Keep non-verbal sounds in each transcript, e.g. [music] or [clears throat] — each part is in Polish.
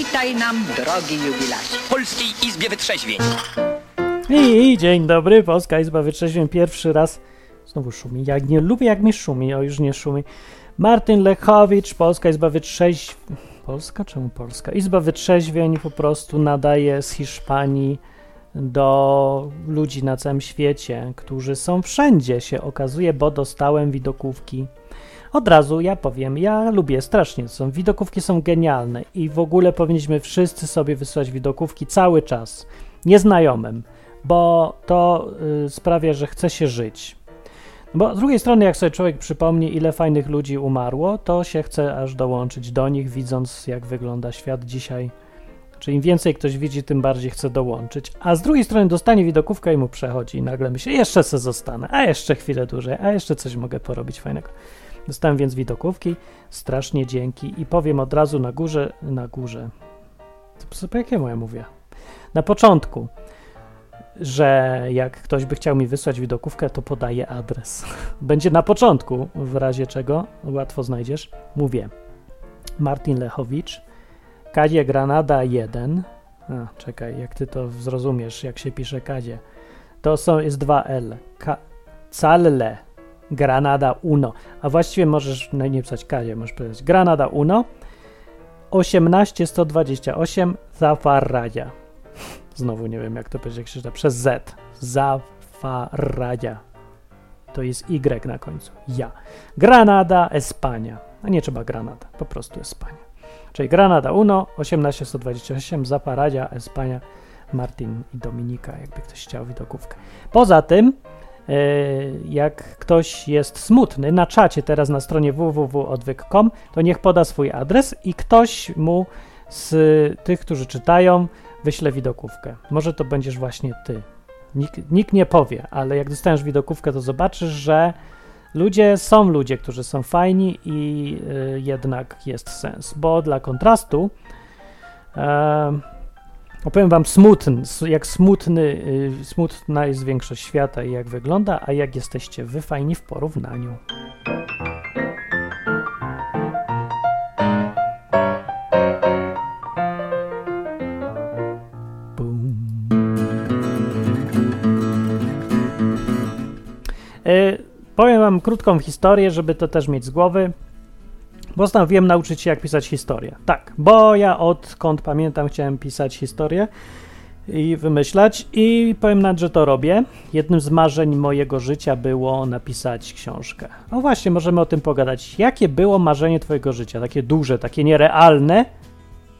Witaj nam, drogi jubilacie. W Polskiej Izbie Wytrzeźwień. I, I dzień dobry, Polska Izba Wytrzeźwień pierwszy raz. Znowu szumi. Ja nie lubię jak mi szumi, o już nie szumi. Martin Lechowicz, Polska Izba Wytrzeźwień. Polska? Czemu Polska? Izba Wytrzeźwień po prostu nadaje z Hiszpanii do ludzi na całym świecie, którzy są wszędzie, się okazuje, bo dostałem widokówki. Od razu ja powiem, ja lubię strasznie, są widokówki są genialne i w ogóle powinniśmy wszyscy sobie wysłać widokówki cały czas, nieznajomym, bo to y, sprawia, że chce się żyć. Bo z drugiej strony, jak sobie człowiek przypomni, ile fajnych ludzi umarło, to się chce aż dołączyć do nich, widząc, jak wygląda świat dzisiaj. Czyli im więcej ktoś widzi, tym bardziej chce dołączyć. A z drugiej strony dostanie widokówkę i mu przechodzi i nagle myśli, jeszcze se zostanę, a jeszcze chwilę dłużej, a jeszcze coś mogę porobić fajnego. Dostałem więc widokówki, strasznie dzięki i powiem od razu na górze, na górze, co po jakiemu ja mówię? Na początku, że jak ktoś by chciał mi wysłać widokówkę, to podaję adres. [laughs] Będzie na początku, w razie czego łatwo znajdziesz. Mówię Martin Lechowicz, Kadzie Granada 1. A, czekaj, jak ty to zrozumiesz, jak się pisze Kadzie. To są, jest 2L. Ka Calle Granada 1. A właściwie możesz no nie pisać Kadzie, możesz powiedzieć Granada 1 18128 Zafarraja. Znowu nie wiem, jak to powiedzieć, czyta. Przez Z. Zafarraja. To jest Y na końcu. Ja. Granada, Espania. A nie trzeba Granada, po prostu Espania. Czyli Granada 1, 18128, Zaparadia, Espania, Martin i Dominika, jakby ktoś chciał widokówkę. Poza tym, jak ktoś jest smutny, na czacie teraz na stronie www.odwyk.com, to niech poda swój adres i ktoś mu z tych, którzy czytają, wyśle widokówkę. Może to będziesz właśnie ty. Nikt, nikt nie powie, ale jak dostaniesz widokówkę, to zobaczysz, że ludzie są ludzie, którzy są fajni i y, jednak jest sens. Bo dla kontrastu e, opowiem wam smutny, jak smutny, y, smutna jest większość świata i jak wygląda, a jak jesteście wy fajni w porównaniu. E, powiem wam krótką historię, żeby to też mieć z głowy. Postanowiłem nauczyć się, jak pisać historię. Tak, bo ja odkąd pamiętam, chciałem pisać historię i wymyślać, i powiem nawet, że to robię. Jednym z marzeń mojego życia było napisać książkę. No właśnie, możemy o tym pogadać. Jakie było marzenie Twojego życia? Takie duże, takie nierealne,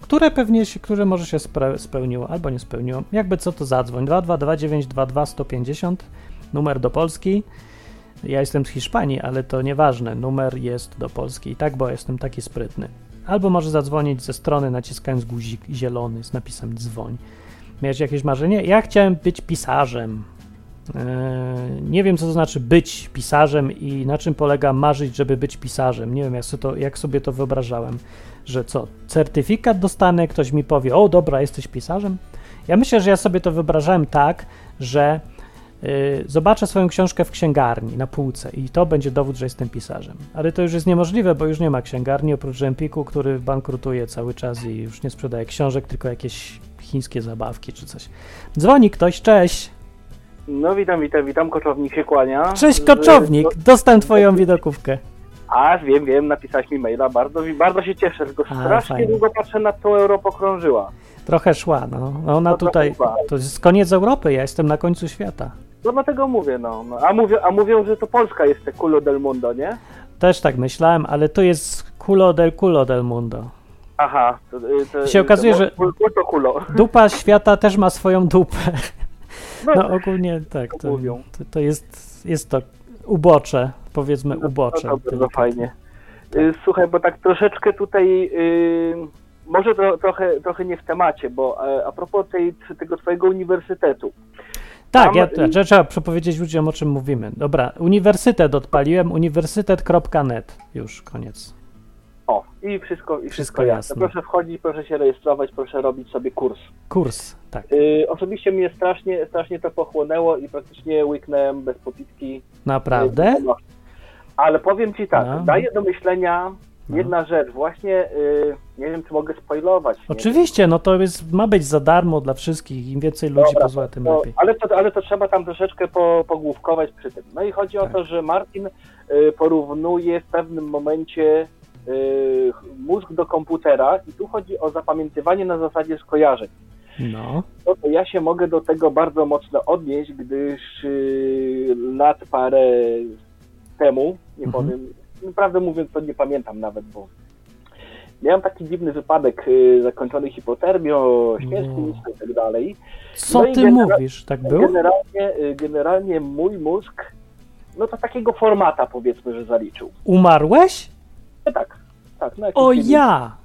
które pewnie się, które może się spełniło, albo nie spełniło. Jakby co, to zadzwoń. 222 150 numer do Polski. Ja jestem z Hiszpanii, ale to nieważne. Numer jest do Polski i tak, bo jestem taki sprytny. Albo może zadzwonić ze strony naciskając guzik zielony z napisem dzwoń. Miałeś jakieś marzenie? Ja chciałem być pisarzem. Eee, nie wiem, co to znaczy być pisarzem i na czym polega marzyć, żeby być pisarzem. Nie wiem, jak sobie to, jak sobie to wyobrażałem. Że co, certyfikat dostanę, ktoś mi powie, o dobra, jesteś pisarzem? Ja myślę, że ja sobie to wyobrażałem tak, że zobaczę swoją książkę w księgarni na półce i to będzie dowód, że jestem pisarzem. Ale to już jest niemożliwe, bo już nie ma księgarni oprócz Empiku, który bankrutuje cały czas i już nie sprzedaje książek, tylko jakieś chińskie zabawki czy coś. Dzwoni ktoś, cześć. No witam, witam, witam, koczownik się kłania. Cześć koczownik, dostałem twoją widokówkę. A, wiem, wiem, napisałeś mi maila, bardzo, bardzo się cieszę, tylko A, strasznie fajnie. długo patrzę na tą Europę krążyła. Trochę szła, no. Ona No tutaj, to jest koniec Europy, ja jestem na końcu świata. No dlatego mówię, no. no. A, mówią, a mówią, że to Polska jest te culo del mundo, nie? Też tak myślałem, ale to jest culo del culo del mundo. Aha. To, y, to, Się okazuje, to, że- to kulo. Dupa świata też ma swoją dupę. No, No ogólnie tak, to, mówią. to, to jest, jest to ubocze, powiedzmy ubocze. No, to bardzo fajnie. Y, Słuchaj, bo tak troszeczkę tutaj, y, może tro, trochę, trochę nie w temacie, bo e, a propos tej, tego twojego uniwersytetu. Tak, ja, ja, trzeba przepowiedzieć ludziom, o czym mówimy. Dobra, uniwersytet odpaliłem, uniwersytet.net. Już, koniec. O, i wszystko, i wszystko, Wszystko jasne. jasne. Proszę wchodzić, proszę się rejestrować, proszę robić sobie kurs. Kurs, tak, Y, osobiście mnie strasznie, strasznie to pochłonęło i praktycznie łyknąłem bez popitki. naprawdę? Y, Ale powiem ci tak, No. daje do myślenia. Jedna rzecz, właśnie y, nie wiem, czy mogę spoilować. Oczywiście, no to jest, ma być za darmo dla wszystkich. Im więcej ludzi Dobra, pozwala, tym No, lepiej. ale, to, ale to trzeba tam troszeczkę po, pogłówkować przy tym. No i chodzi o Tak. to, że Martin y, porównuje w pewnym momencie y, mózg do komputera i tu chodzi o zapamiętywanie na zasadzie skojarzeń. No, No to ja się mogę do tego bardzo mocno odnieść, gdyż y, lat parę temu, nie Mhm. powiem, naprawdę mówiąc to nie pamiętam nawet, bo miałem taki dziwny wypadek y, zakończony hipotermią, śmiertelnictwem i tak dalej. co No ty genera- mówisz? Tak było? Generalnie, y, generalnie mój mózg, no to takiego formata powiedzmy, że zaliczył. Umarłeś? No tak, tak. O ja!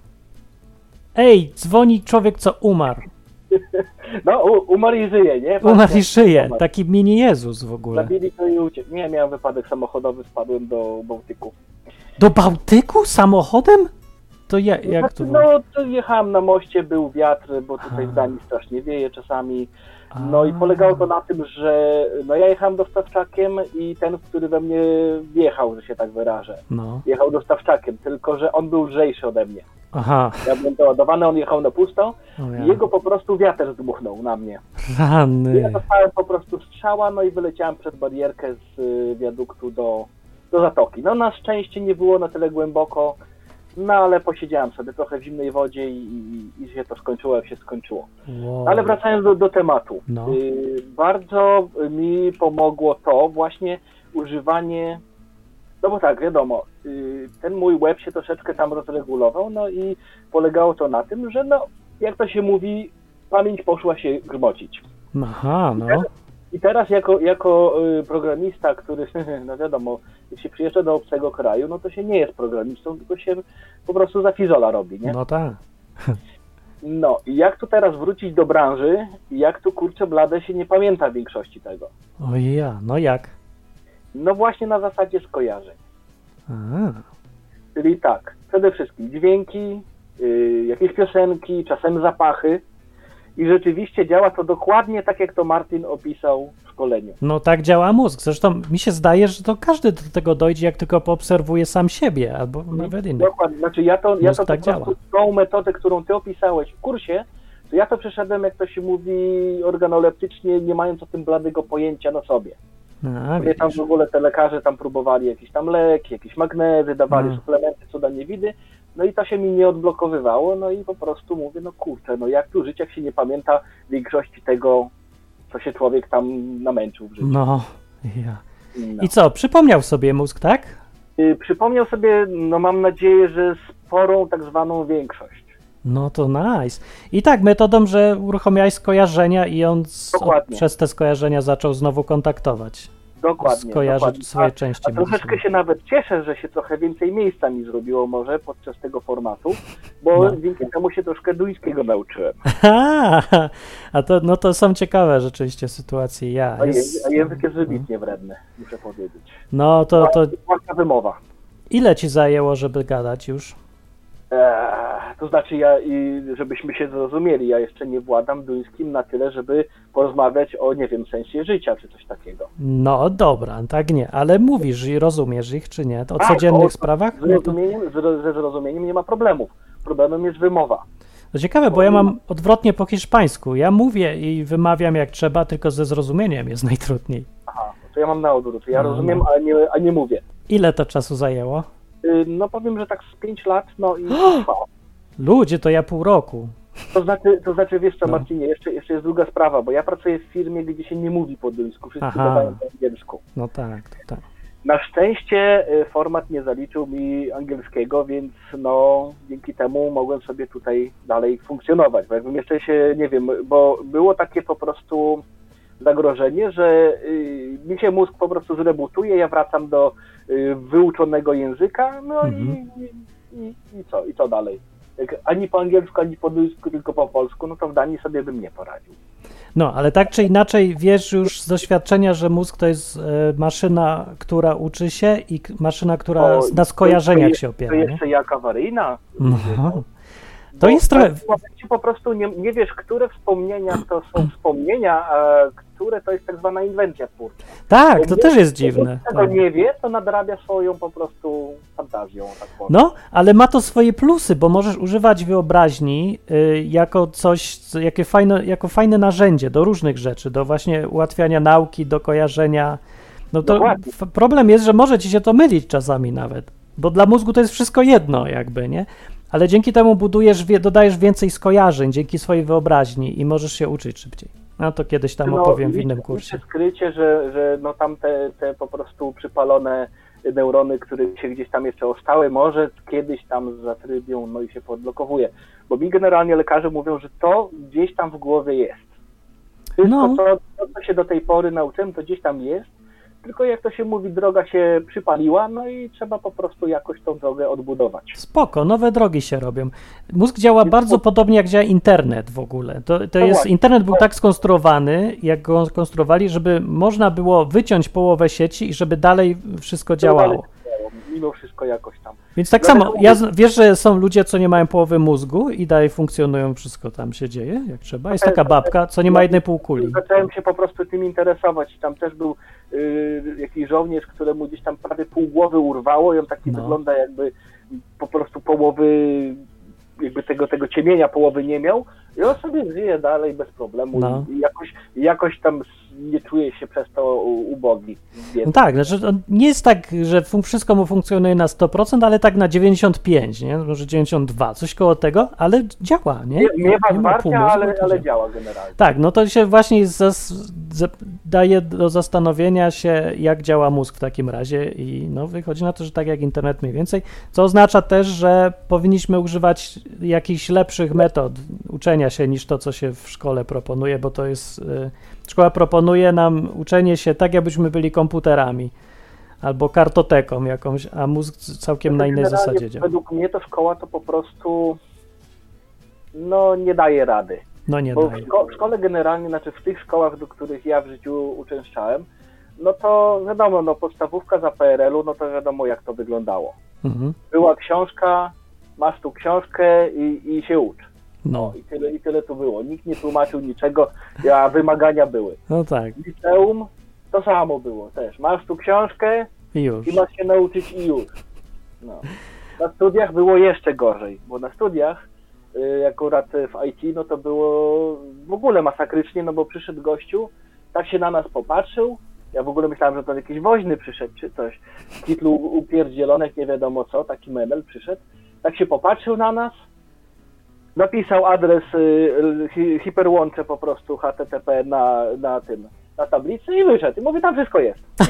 Ej, dzwoni człowiek, co umarł. No, umarł i żyje, nie? Umarł i żyje. Umarł. Taki mini Jezus w ogóle. Zabili to i uciekł. Nie, miałem wypadek samochodowy, spadłem do Bałtyku. Do Bałtyku samochodem? To ja, jak to Znaczy, było? No, to jechałem na moście, był wiatr, bo tutaj w Danii strasznie wieje czasami. No i polegało to na tym, że no ja jechałem dostawczakiem i ten, który we mnie wjechał, że się tak wyrażę, No, jechał dostawczakiem, tylko że on był lżejszy ode mnie. aha. Ja byłem doładowany, on jechał na pusto ja. i jego po prostu wiatr zdmuchnął na mnie. Ja Rany. dostałem po prostu strzała, no i wyleciałem przez barierkę z y, wiaduktu do, do zatoki. No na szczęście nie było na tyle głęboko, no ale posiedziałem sobie trochę w zimnej wodzie i, i, i się to skończyło, jak się skończyło. Wow. Ale wracając do, do tematu. No. Y, bardzo mi pomogło to właśnie używanie, no bo tak, wiadomo, y, ten mój web się troszeczkę tam rozregulował, no i polegało to na tym, że no, jak to się mówi, pamięć poszła się grzmocić. Aha, no. I teraz jako, jako y, programista, który, [laughs] no wiadomo, jak się przyjeżdża do obcego kraju, no to się nie jest programistą, tylko się po prostu za fizola robi, nie? No tak. No i jak tu teraz wrócić do branży i jak tu kurczę blade się nie pamięta większości tego? O ja, no jak? No właśnie na zasadzie skojarzeń. A, Czyli tak, przede wszystkim dźwięki, y, jakieś piosenki, czasem zapachy i rzeczywiście działa to dokładnie tak, jak to Martin opisał w szkoleniu. no tak działa mózg. Zresztą mi się zdaje, że to każdy do tego dojdzie, jak tylko poobserwuje sam siebie, albo nawet innych. Dokładnie, znaczy ja to, ja to tak prostu tą metodę, którą ty opisałeś w kursie, to ja to przeszedłem, jak to się mówi, organoleptycznie, nie mając o tym bladego pojęcia na sobie. A, Mnie tam w ogóle te lekarze tam próbowali jakieś tam leki, jakieś magnezy, dawali Mm. suplementy, cuda niewidy, no i to się mi nie odblokowywało, no i po prostu mówię, no kurczę, no jak tu żyć, jak się nie pamięta większości tego, co się człowiek tam namęczył w życiu. No, ja. No. I co, przypomniał sobie mózg, tak? Y, Przypomniał sobie, no mam nadzieję, że sporą tak zwaną większość. No to nice. I tak, metodą, że uruchomiłeś skojarzenia i on z, przez te skojarzenia zaczął znowu kontaktować. Dokładnie. Skojarzyć dokładnie. swoje A- części. A troszeczkę mózgowe. się nawet cieszę, że się trochę więcej miejsca mi zrobiło może podczas tego formatu, bo No. dzięki temu się troszkę duńskiego nauczyłem. [laughs] A to, no to są ciekawe rzeczywiście sytuacje. Ja. A, Jest, je, a język jest wybitnie wredny, muszę powiedzieć. no to, to wymowa. ile ci zajęło, żeby gadać już? Eee, to znaczy ja, i żebyśmy się zrozumieli, ja jeszcze nie władam duńskim na tyle, żeby porozmawiać o, nie wiem, sensie życia czy coś takiego. No dobra, tak nie, ale mówisz i rozumiesz ich, czy nie? To o Tak, codziennych o- sprawach? No to, zrozumieniem, z, ze zrozumieniem nie ma problemów. Problemem jest wymowa. to ciekawe, bo ja mam odwrotnie po hiszpańsku. Ja mówię i wymawiam jak trzeba, tylko ze zrozumieniem jest najtrudniej. Aha, to ja mam na odwrót. Ja No, rozumiem, no. a nie, a nie mówię. Ile to czasu zajęło? Y, No powiem, że tak z 5 lat, no i. [gasps] Ludzie, to ja pół roku. To znaczy, to znaczy wiesz co No. Marcinie, jeszcze, jeszcze jest druga sprawa, bo ja pracuję w firmie, gdzie się nie mówi po duńsku, wszyscy Aha. gadają po angielsku. No tak, to tak. Na szczęście y, format nie zaliczył mi angielskiego, więc no dzięki temu mogłem sobie tutaj dalej funkcjonować, bo jakbym jeszcze się, nie wiem, bo było takie po prostu zagrożenie, że y, mi się mózg po prostu zrebutuje, ja wracam do y, wyuczonego języka, no Mhm. i, i, i, co, i co dalej? Ani po angielsku, ani po duńsku, tylko po polsku, no to w Danii sobie bym nie poradził. No, ale tak czy inaczej wiesz już z doświadczenia, że mózg to jest e, maszyna, która uczy się i maszyna, która O, na skojarzeniach to, się to opiera, nie? jeszcze jak awaryjna. No. To jest trochę... W momencie po prostu nie, nie wiesz, które wspomnienia to są wspomnienia, a które to jest tak zwana inwencja twórcza. Tak, to Nie- też jest dziwne. Kto tego Tak. nie wie, to nadrabia swoją po prostu fantazją, tak powiem. No, ale ma to swoje plusy, bo możesz używać wyobraźni y, jako coś, co- jakie fajne, jako fajne narzędzie do różnych rzeczy, do właśnie ułatwiania nauki, do kojarzenia. No to Dokładnie. problem jest, że może ci się to mylić czasami nawet, bo dla mózgu to jest wszystko jedno jakby, nie? Ale dzięki temu budujesz, dodajesz więcej skojarzeń dzięki swojej wyobraźni i możesz się uczyć szybciej. No to kiedyś tam No, opowiem w innym kursie. skrycie, że, że no tam te, te po prostu przypalone neurony, które się gdzieś tam jeszcze ostały, może kiedyś tam zatrybią, no i się podlokowuje. Bo mi generalnie lekarze mówią, że to gdzieś tam w głowie jest. Wszystko No. to, to, co się do tej pory nauczyłem, to gdzieś tam jest, tylko jak to się mówi, droga się przypaliła, no i trzeba po prostu jakoś tą drogę odbudować. Spoko, nowe drogi się robią. Mózg działa bardzo podobnie jak działa internet w ogóle. To, to No jest, właśnie. internet był tak skonstruowany, jak go skonstruowali, żeby można było wyciąć połowę sieci i żeby dalej wszystko działało. Dalej działało, Mimo wszystko jakoś tam. Więc tak Dlatego samo, mówię- ja, wiesz, że są ludzie, co nie mają połowy mózgu i dalej funkcjonują, wszystko tam się dzieje, jak trzeba. Jest taka babka, co nie ma jednej półkuli. Zacząłem się po prostu tym interesować. Tam też był y, jakiś żołnierz, któremu gdzieś tam prawie pół głowy urwało i on taki No. wygląda jakby po prostu połowy, jakby tego, tego ciemienia połowy nie miał i on sobie żyje dalej bez problemu No. i jakoś, jakoś tam nie czuje się przez to ubogi. No tak, znaczy on nie jest tak, że wszystko mu funkcjonuje na 100%, ale tak na 95, nie? Może 92, coś koło tego, ale działa, nie? Nie, miewa ma zwarcia, ale, ale działa. generalnie. Tak, no to się właśnie zas, za, daje do zastanowienia się, jak działa mózg w takim razie i no wychodzi na to, że tak jak internet mniej więcej, co oznacza też, że powinniśmy używać jakichś lepszych metod uczenia się niż to, co się w szkole proponuje, bo to jest, y, szkoła proponuje nam uczenie się tak, jakbyśmy byli komputerami albo kartoteką jakąś, a mózg całkiem na innej zasadzie działa. Według mnie to szkoła to po prostu no nie daje rady. No nie Bo w, daje. szko- w szkole generalnie, znaczy w tych szkołach, do których ja w życiu uczęszczałem, no to wiadomo, no podstawówka za PRL-u, no to wiadomo jak to wyglądało. Mhm. Była książka, masz tu książkę i, i się ucz. No, I tyle, I tyle tu było. Nikt nie tłumaczył niczego, a wymagania były. no tak, Liceum to samo było też. Masz tu książkę i już. i masz się nauczyć i już. No. Na studiach było jeszcze gorzej, bo na studiach y, akurat w IT no to było w ogóle masakrycznie, no bo przyszedł gościu, tak się na nas popatrzył, ja w ogóle myślałem, że to jakiś woźny przyszedł czy coś, z kitlu upierdzielonek, nie wiadomo co, taki menel przyszedł, tak się popatrzył na nas, napisał adres y, hi, hiperłącze po prostu HTTP na, na tym, na tablicy i wyszedł. I mówię, tam wszystko jest. [laughs]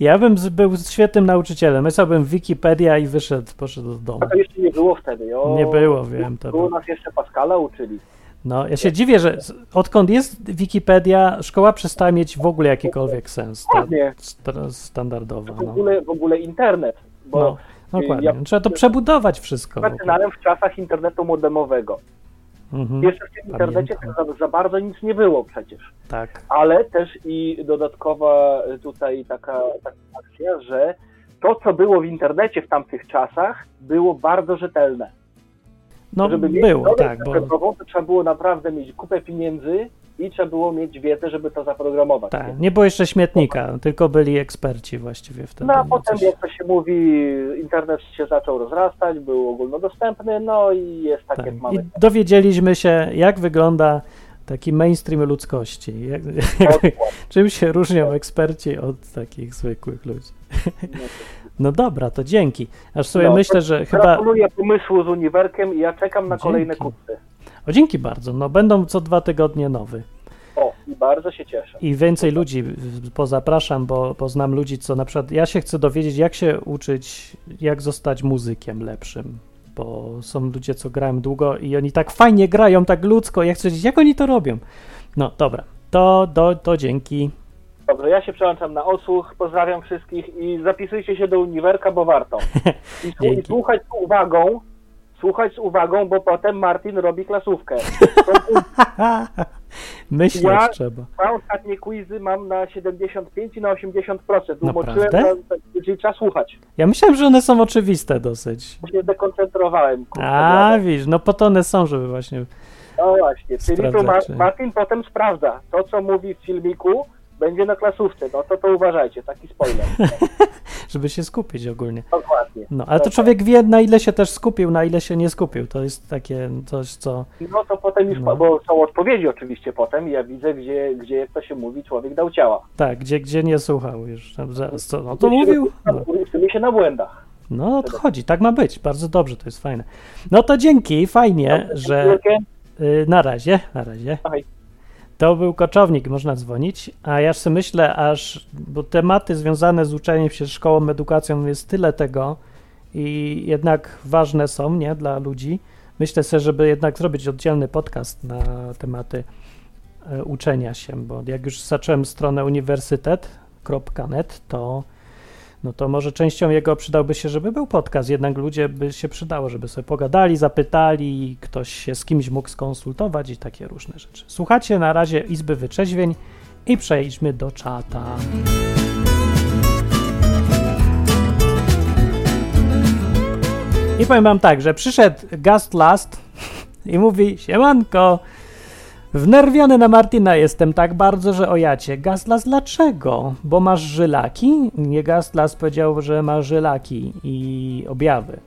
Ja bym był świetnym nauczycielem. Myślałbym Wikipedia i wyszedł, poszedł do domu. A to jeszcze nie było wtedy. O, Nie było, wiem, to było. nas jeszcze Pascala uczyli. No, ja się dziwię, że odkąd jest Wikipedia, szkoła przestała mieć w ogóle jakikolwiek sens. Ta, standardowa. W No, ogóle, w ogóle internet. Bo no dokładnie. ja- Trzeba to przebudować wszystko. zaczynałem w czasach internetu modemowego. Mhm, Jeszcze w tym internecie za, za bardzo nic nie było przecież. tak. Ale też i dodatkowa tutaj taka, taka akcja, że to, co było w internecie w tamtych czasach, było bardzo rzetelne. No żeby mieć było, drogę tak, bo to trzeba było naprawdę mieć kupę pieniędzy i trzeba było mieć wiedzę, żeby to zaprogramować. tak, nie było jeszcze śmietnika, tylko byli eksperci właściwie wtedy. No a potem, coś- jak to się mówi, internet się zaczął rozrastać, był ogólnodostępny, no i jest tak, tak. jak I mamy. dowiedzieliśmy się, jak wygląda taki mainstream ludzkości. Jak, [laughs] jak, czym się różnią eksperci od takich zwykłych ludzi. [laughs] No dobra, to dzięki. Aż sobie No, myślę, że chyba. Gratuluję pomysłu z Uniwerkiem i ja czekam na Dzięki. kolejne kursy. O, dzięki bardzo. No, będą co dwa tygodnie nowy. O, i bardzo się cieszę. I więcej ludzi pozapraszam, bo poznam ludzi, co na przykład. Ja się chcę dowiedzieć, jak się uczyć, jak zostać muzykiem lepszym. Bo są ludzie, co grają długo i oni tak fajnie grają, tak ludzko. Ja chcę wiedzieć, jak oni to robią. No dobra, to, to, to dzięki. Dobrze, ja się przełączam na odsłuch, pozdrawiam wszystkich i zapisujcie się do Uniwerka, bo warto. [laughs] I, słu- Dzięki. i słuchać z uwagą, słuchać z uwagą, bo potem Martin robi klasówkę. To, [laughs] Myśleć Ja- trzeba. Dwa ostatnie quizy mam na 75 i na 80%. Umoczyłem, czyli trzeba słuchać. Ja myślałem, że one są oczywiste dosyć. Się dekoncentrowałem. A, blada. widzisz, no po to one są, żeby właśnie... No właśnie, czyli tu Martin potem sprawdza. To, co mówi w filmiku, będzie na klasówce. No to to uważajcie, taki spoiler. [laughs] żeby się skupić ogólnie. Dokładnie. No, ale to człowiek wie, na ile się też skupił, na ile się nie skupił. To jest takie coś, co... No to potem już, No. bo są odpowiedzi oczywiście potem ja widzę, gdzie, gdzie jak to się mówi, człowiek dał ciała. Tak, gdzie, gdzie nie słuchał już. Zaraz, co, no to mówił? No. Uczymy się na błędach. no, to chodzi, tak ma być. Bardzo dobrze, to jest fajne. No to dzięki, fajnie, że... Y, na razie, na razie. To był koczownik, można dzwonić, a ja sobie myślę, aż, bo tematy związane z uczeniem się szkołą, edukacją jest tyle tego i jednak ważne są, nie, dla ludzi. Myślę sobie, żeby jednak zrobić oddzielny podcast na tematy e, uczenia się, bo jak już zacząłem stronę uniwersytet.net, to no to może częścią jego przydałby się, żeby był podcast, jednak ludzie by się przydało, żeby sobie pogadali, zapytali, ktoś się z kimś mógł skonsultować i takie różne rzeczy. Słuchacie na razie Izby Wyczeźwień i przejdźmy do czata. I powiem wam tak, że przyszedł Gast Last i mówi, siemanko, Wnerwiony na Martina jestem tak bardzo, że ojacie. Gastlas, dlaczego? Bo masz żylaki? Nie Gastlas powiedział, że ma żylaki i objawy.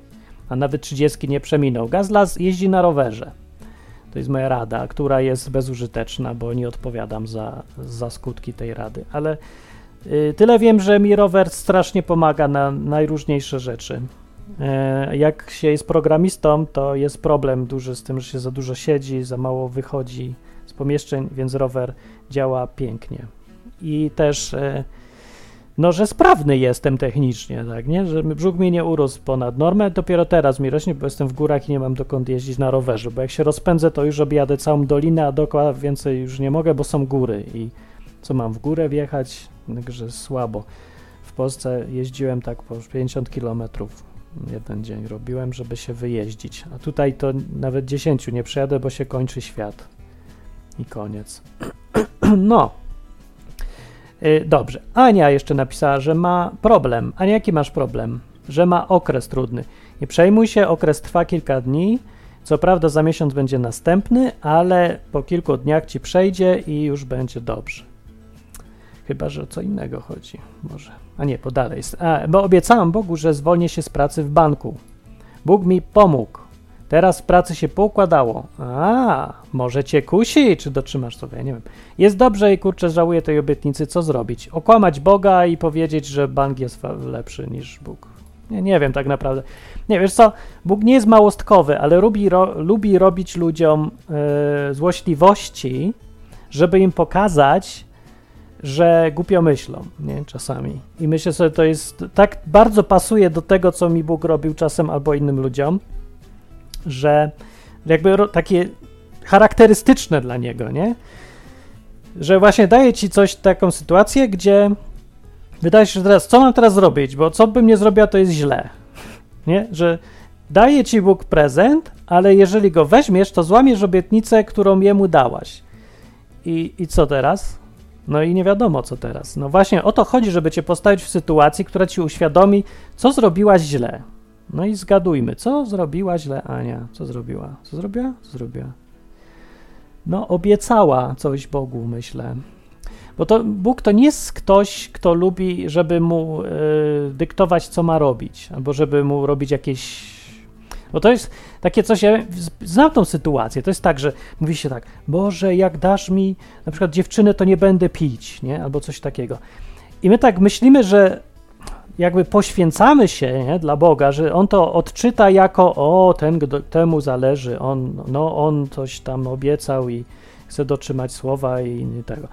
A nawet 30 nie przeminął. Gastlas jeździ na rowerze. To jest moja rada, która jest bezużyteczna, bo nie odpowiadam za, za skutki tej rady. Ale y, tyle wiem, że mi rower strasznie pomaga na najróżniejsze rzeczy. E, Jak się jest programistą, to jest problem duży z tym, że się za dużo siedzi, za mało wychodzi z pomieszczeń, więc rower działa pięknie. I też, e, no, że sprawny jestem technicznie, tak, nie? Że brzuch mi nie urósł ponad normę, dopiero teraz mi rośnie, bo jestem w górach i nie mam dokąd jeździć na rowerze, bo jak się rozpędzę, to już objadę całą dolinę, a dookoła więcej już nie mogę, bo są góry i co mam w górę wjechać? Także słabo. W Polsce jeździłem tak po 50 kilometrów jeden dzień robiłem, żeby się wyjeździć. A tutaj to nawet 10 nie przejadę, bo się kończy świat. I koniec. [clears throat] No. Y, Dobrze. Ania jeszcze napisała, że ma problem. Ania, jaki masz problem? Że ma okres trudny. Nie przejmuj się, okres trwa kilka dni. Co prawda za miesiąc będzie następny, ale po kilku dniach ci przejdzie i już będzie dobrze. Chyba, że o co innego chodzi. Może. A nie, bo dalej. A, bo obiecałam Bogu, że zwolnię się z pracy w banku. Bóg mi pomógł. Teraz w pracy się poukładało. A, może cię kusi, czy dotrzymasz sobie, nie wiem. Jest dobrze i kurczę, żałuję tej obietnicy, co zrobić? Okłamać Boga i powiedzieć, że bank jest lepszy niż Bóg. Nie, nie wiem tak naprawdę. Nie, wiesz co, Bóg nie jest małostkowy, ale lubi, ro, lubi robić ludziom e, złośliwości, żeby im pokazać, że głupio myślą, nie, czasami. I myślę sobie, to jest, tak bardzo pasuje do tego, co mi Bóg robił czasem albo innym ludziom, że jakby takie charakterystyczne dla Niego, nie? Że właśnie daje ci coś, taką sytuację, gdzie wydaje się, że teraz, co mam teraz zrobić, bo co bym nie zrobiła, to jest źle, nie? Że daje ci Bóg prezent, ale jeżeli go weźmiesz, to złamiesz obietnicę, którą jemu dałaś. I, I co teraz? No i nie wiadomo, co teraz. No właśnie o to chodzi, żeby cię postawić w sytuacji, która ci uświadomi, co zrobiłaś źle. No i zgadujmy, co zrobiła źle Ania? Co zrobiła? Co zrobiła? Co zrobiła? No, obiecała coś Bogu, myślę. Bo to Bóg to nie jest ktoś, kto lubi, żeby mu y, dyktować, co ma robić, albo żeby mu robić jakieś. Bo to jest takie coś, ja znam tą sytuację. To jest tak, że mówi się tak, Boże, jak dasz mi na przykład dziewczynę, to nie będę pić, nie? Albo coś takiego. I my tak myślimy, że jakby poświęcamy się nie, dla Boga, że On to odczyta jako o, ten, temu zależy, on, no, on coś tam obiecał i chce dotrzymać słowa i tego.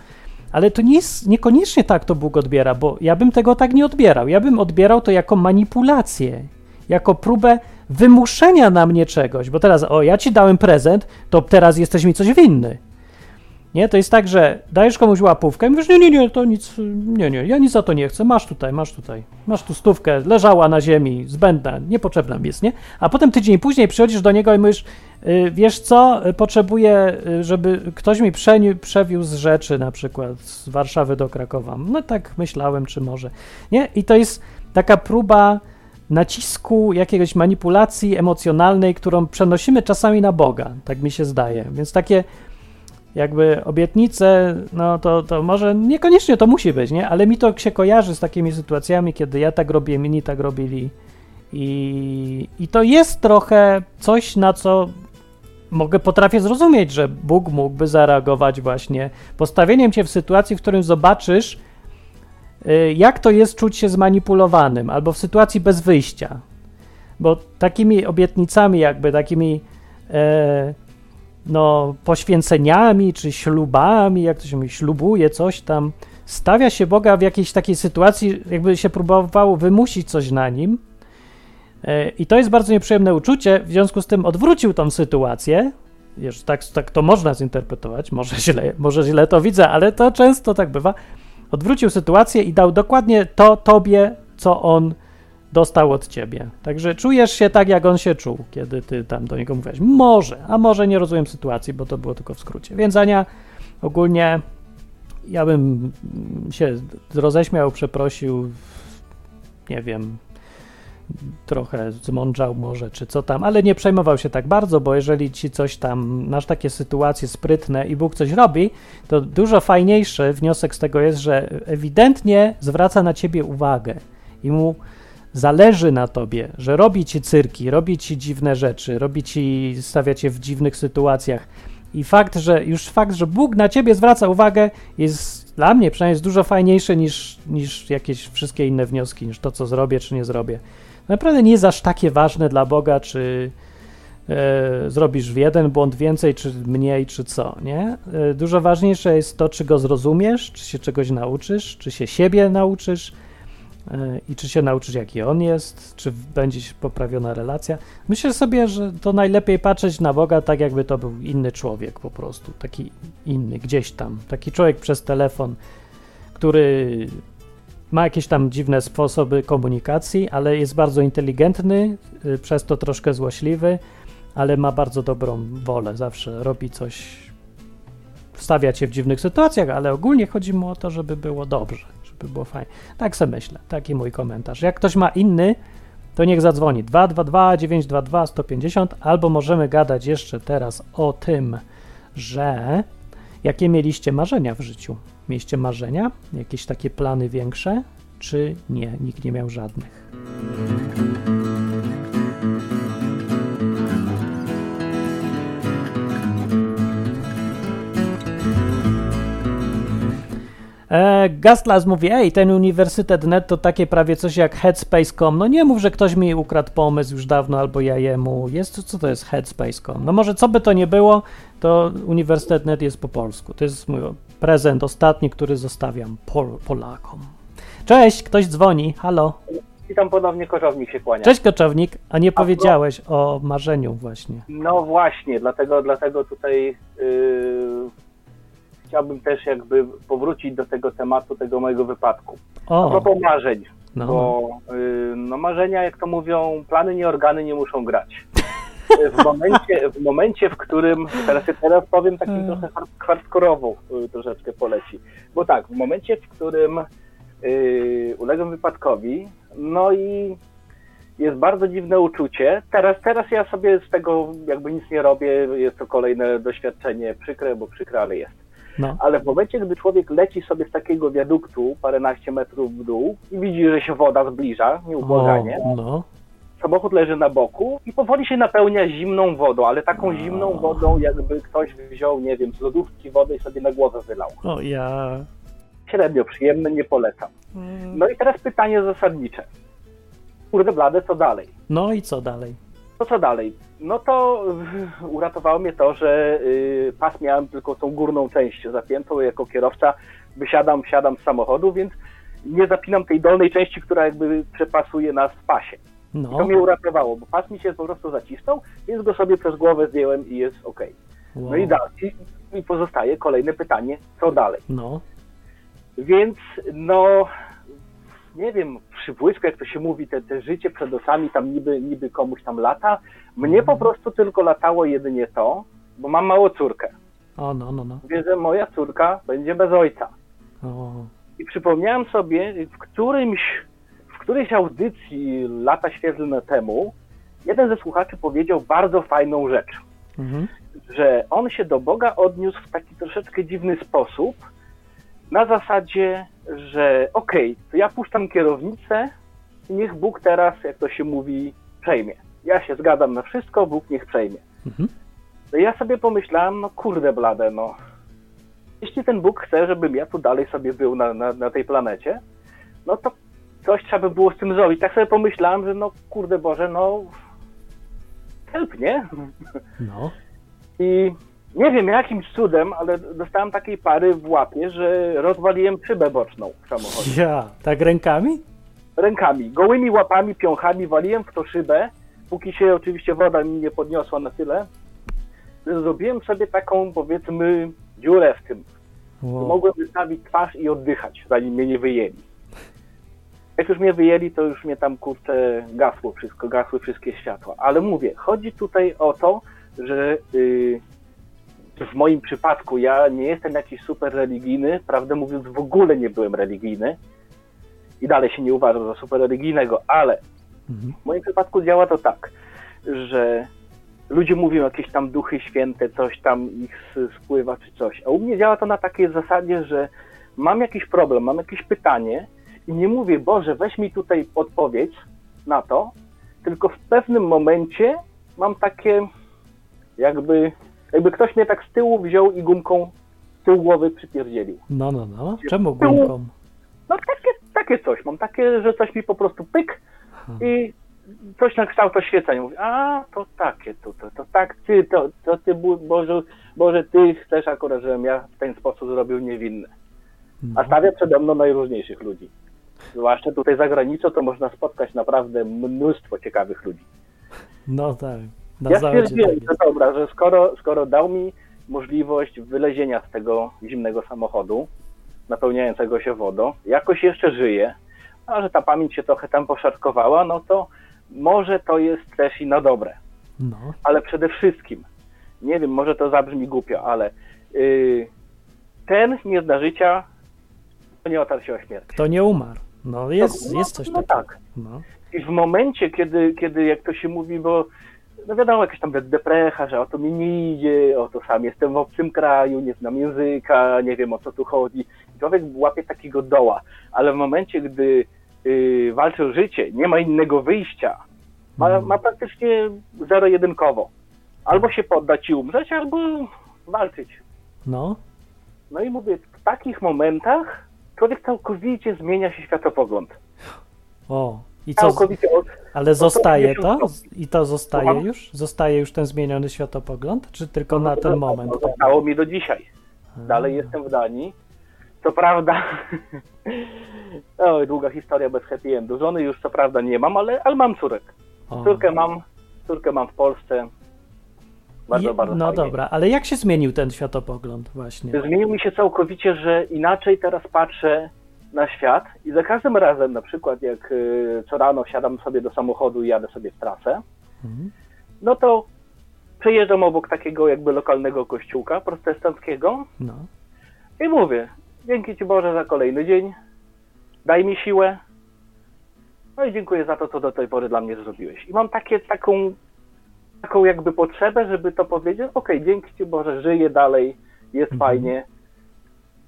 Ale to nie jest, niekoniecznie tak to Bóg odbiera, bo ja bym tego tak nie odbierał. Ja bym odbierał to jako manipulację, jako próbę wymuszenia na mnie czegoś, bo teraz, o, ja ci dałem prezent, to teraz jesteś mi coś winny. Nie, to jest tak, że dajesz komuś łapówkę i mówisz, nie, nie, nie, to nic, nie, nie, ja nic za to nie chcę, masz tutaj, masz tutaj, masz tu stówkę, leżała na ziemi, zbędna, niepotrzebna jest, nie? A potem tydzień później przychodzisz do niego i mówisz, y, wiesz co, y, potrzebuję, y, żeby ktoś mi przeni- przewiózł rzeczy na przykład z Warszawy do Krakowa. No tak myślałem, czy może. Nie? I to jest taka próba nacisku, jakiegoś manipulacji emocjonalnej, którą przenosimy czasami na Boga, tak mi się zdaje. Więc takie jakby obietnice, no to, to może niekoniecznie to musi być, nie? Ale mi to się kojarzy z takimi sytuacjami, kiedy ja tak robię, inni tak robili. I, I to jest trochę coś, na co mogę, potrafię zrozumieć, że Bóg mógłby zareagować właśnie postawieniem cię w sytuacji, w którym zobaczysz, y, jak to jest czuć się zmanipulowanym, albo w sytuacji bez wyjścia. Bo takimi obietnicami, jakby takimi e, no, poświęceniami czy ślubami, jak to się mówi, ślubuje coś tam, stawia się Boga w jakiejś takiej sytuacji, jakby się próbowało wymusić coś na nim. E, I to jest bardzo nieprzyjemne uczucie, w związku z tym odwrócił tą sytuację. Wiesz, tak, tak to można zinterpretować, może [laughs] źle, może źle to widzę, ale to często tak bywa. Odwrócił sytuację i dał dokładnie to tobie, co on dostał od ciebie. Także czujesz się tak, jak on się czuł, kiedy ty tam do niego mówiłeś. Może, a może nie rozumiem sytuacji, bo to było tylko w skrócie. Więc Ania, ogólnie ja bym się roześmiał, przeprosił, nie wiem, trochę zmądrzał może, czy co tam, ale nie przejmował się tak bardzo, bo jeżeli ci coś tam, masz takie sytuacje sprytne i Bóg coś robi, to dużo fajniejszy wniosek z tego jest, że ewidentnie zwraca na ciebie uwagę i mu zależy na tobie, że robi ci cyrki, robi ci dziwne rzeczy, robi ci, stawia cię w dziwnych sytuacjach. I fakt, że już fakt, że Bóg na ciebie zwraca uwagę, jest dla mnie przynajmniej jest dużo fajniejszy niż, niż jakieś wszystkie inne wnioski, niż to, co zrobię, czy nie zrobię. Naprawdę nie jest aż takie ważne dla Boga, czy e, zrobisz jeden błąd więcej, czy mniej, czy co, nie? E, dużo ważniejsze jest to, czy go zrozumiesz, czy się czegoś nauczysz, czy się siebie nauczysz, i czy się nauczysz, jaki on jest, czy będzie poprawiona relacja. Myślę sobie, że to najlepiej patrzeć na Boga tak, jakby to był inny człowiek po prostu, taki inny, gdzieś tam, taki człowiek przez telefon, który ma jakieś tam dziwne sposoby komunikacji, ale jest bardzo inteligentny, y, przez to troszkę złośliwy, ale ma bardzo dobrą wolę, zawsze robi coś, stawia cię w dziwnych sytuacjach, ale ogólnie chodzi mu o to, żeby było dobrze by było fajnie. Tak sobie myślę, taki mój komentarz. Jak ktoś ma inny, to niech zadzwoni 222 922 150 albo możemy gadać jeszcze teraz o tym, że jakie mieliście marzenia w życiu? Mieliście marzenia? Jakieś takie plany większe? Czy nie? Nikt nie miał żadnych. Gastlas mówi, ej, ten Uniwersytet Net to takie prawie coś jak Headspace.com. No nie mów, że ktoś mi ukradł pomysł już dawno albo ja jemu. Jest, co to jest Headspace.com? No może co by to nie było, to Uniwersytet Net jest po polsku. To jest mój prezent ostatni, który zostawiam Pol Polakom. Cześć, ktoś dzwoni, halo. I tam ponownie koczownik się kłania. Cześć koczownik, a nie a powiedziałeś no, o marzeniu właśnie. No właśnie, dlatego, dlatego tutaj... Yy chciałbym też jakby powrócić do tego tematu, tego mojego wypadku. O. A propos marzeń, no. bo y, no marzenia, jak to mówią, plany nie organy nie muszą grać. [laughs] W momencie, w momencie, w którym, teraz, teraz powiem takim hmm. trochę hardkorowo y, troszeczkę poleci, bo tak, w momencie, w którym y, uległem wypadkowi, no i jest bardzo dziwne uczucie. Teraz, teraz ja sobie z tego jakby nic nie robię, jest to kolejne doświadczenie przykre, bo przykre, ale jest. No. Ale w momencie, gdy człowiek leci sobie z takiego wiaduktu paręnaście metrów w dół i widzi, że się woda zbliża nieubłaganie, o, no. samochód leży na boku i powoli się napełnia zimną wodą, ale taką zimną wodą, jakby ktoś wziął, nie wiem, z lodówki wodę i sobie na głowę wylał. O ja... Średnio przyjemny, nie polecam. Mm. No i teraz pytanie zasadnicze. Kurde blade, co dalej? No i co dalej? To co dalej? No to [laughs] uratowało mnie to, że y, pas miałem tylko tą górną część zapiętą. Jako kierowca wysiadam, wsiadam z samochodu, więc nie zapinam tej dolnej części, która jakby przepasuje nas w pasie. No. I to mnie uratowało, bo pas mi się po prostu zacisnął, więc go sobie przez głowę zdjąłem i jest ok. Wow. No i dalej. I pozostaje kolejne pytanie, co dalej? No. Więc no nie wiem, przybłysku, jak to się mówi, te, te życie przed osami tam niby, niby komuś tam lata. Mnie po prostu tylko latało jedynie to, bo mam małą córkę. O, no, no, no. Mówię, że moja córka będzie bez ojca. O, I przypomniałem sobie, w którymś, w którejś audycji lata świetlne temu, jeden ze słuchaczy powiedział bardzo fajną rzecz, mhm. że on się do Boga odniósł w taki troszeczkę dziwny sposób, na zasadzie, że okej, to ja puszczam kierownicę i niech Bóg teraz, jak to się mówi, przejmie. Ja się zgadzam na wszystko, Bóg niech przejmie. Mhm. No ja sobie pomyślałem, no kurde blade, no. Jeśli ten Bóg chce, żebym ja tu dalej sobie był na, na, na tej planecie, no to coś trzeba by było z tym zrobić. Tak sobie pomyślałem, że no kurde Boże, no help, nie? No. I nie wiem jakimś cudem, ale dostałem takiej pary w łapie, że rozwaliłem szybę boczną w samochodzie. Ja, tak rękami? Rękami, gołymi łapami, piąchami waliłem w to szybę, póki się oczywiście woda mi nie podniosła na tyle, zrobiłem sobie taką, powiedzmy, dziurę w tym. Wow. Mogłem wystawić twarz i oddychać, zanim mnie nie wyjęli. Jak już mnie wyjęli, to już mnie tam, kurczę, gasło wszystko, gasły wszystkie światła. Ale mówię, chodzi tutaj o to, że yy, w moim przypadku ja nie jestem jakiś super religijny, prawdę mówiąc w ogóle nie byłem religijny i dalej się nie uważam za super religijnego, ale Mhm. w moim przypadku działa to tak, że ludzie mówią jakieś tam duchy święte, coś tam ich spływa czy coś. A u mnie działa to na takiej zasadzie, że mam jakiś problem, mam jakieś pytanie i nie mówię, Boże, weź mi tutaj odpowiedź na to, tylko w pewnym momencie mam takie jakby, jakby ktoś mnie tak z tyłu wziął i gumką z tyłu głowy przypierdzielił. No, no, no. Czemu gumką? No takie, takie coś, mam takie, że coś mi po prostu pyk i coś na kształt oświecenia. Mówię, a to takie, to, to, to tak, ty, to, to ty, Boże, Boże, ty chcesz akurat, żebym ja w ten sposób zrobił niewinny. A No. stawia przede mną najróżniejszych ludzi. Zwłaszcza tutaj za granicą, to można spotkać naprawdę mnóstwo ciekawych ludzi. no tak. Na Ja stwierdziłem, że dobra, że skoro, skoro dał mi możliwość wylezienia z tego zimnego samochodu, napełniającego się wodą, jakoś jeszcze żyję, a że ta pamięć się trochę tam poszarkowała, no to może to jest też i na dobre. No. Ale przede wszystkim, nie wiem, może to zabrzmi głupio, ale yy, ten nie zna życia, to nie otarł się o śmierć. To nie umarł. No jest, no, jest coś no takiego. tak. No. I w momencie, kiedy, kiedy jak to się mówi, bo no wiadomo, jakaś tam deprecha, że o to mi nie idzie, o to sam jestem w obcym kraju, nie znam języka, nie wiem o co tu chodzi. I człowiek łapie takiego doła, ale w momencie, gdy yy, walczy o życie, nie ma innego wyjścia, ma, Mhm. ma praktycznie zero-jedynkowo. Albo się poddać i umrzeć, albo walczyć. No. No i mówię, w takich momentach człowiek całkowicie zmienia się światopogląd. O. I co? Ale zostaje to? 180 stopni. I to zostaje już? Zostaje już ten zmieniony światopogląd? Czy tylko na ten moment? To zostało mi do dzisiaj. Dalej jestem w Danii. Co prawda, [laughs] o, długa historia bez happy endu. Żony już co prawda nie mam, ale, ale mam córek. Córkę mam, córkę mam w Polsce. Bardzo, bardzo No fajnie. dobra, ale jak się zmienił ten światopogląd właśnie? Zmienił mi się całkowicie, że inaczej teraz patrzę na świat i za każdym razem, na przykład jak y, co rano wsiadam sobie do samochodu i jadę sobie w trasę, Mhm. no to przejeżdżam obok takiego jakby lokalnego kościółka protestanckiego No. I mówię, dzięki Ci Boże za kolejny dzień, daj mi siłę, no i dziękuję za to, co do tej pory dla mnie zrobiłeś. I mam takie, taką, taką jakby potrzebę, żeby to powiedzieć, okej, dzięki Ci Boże, żyję dalej, jest Mhm. fajnie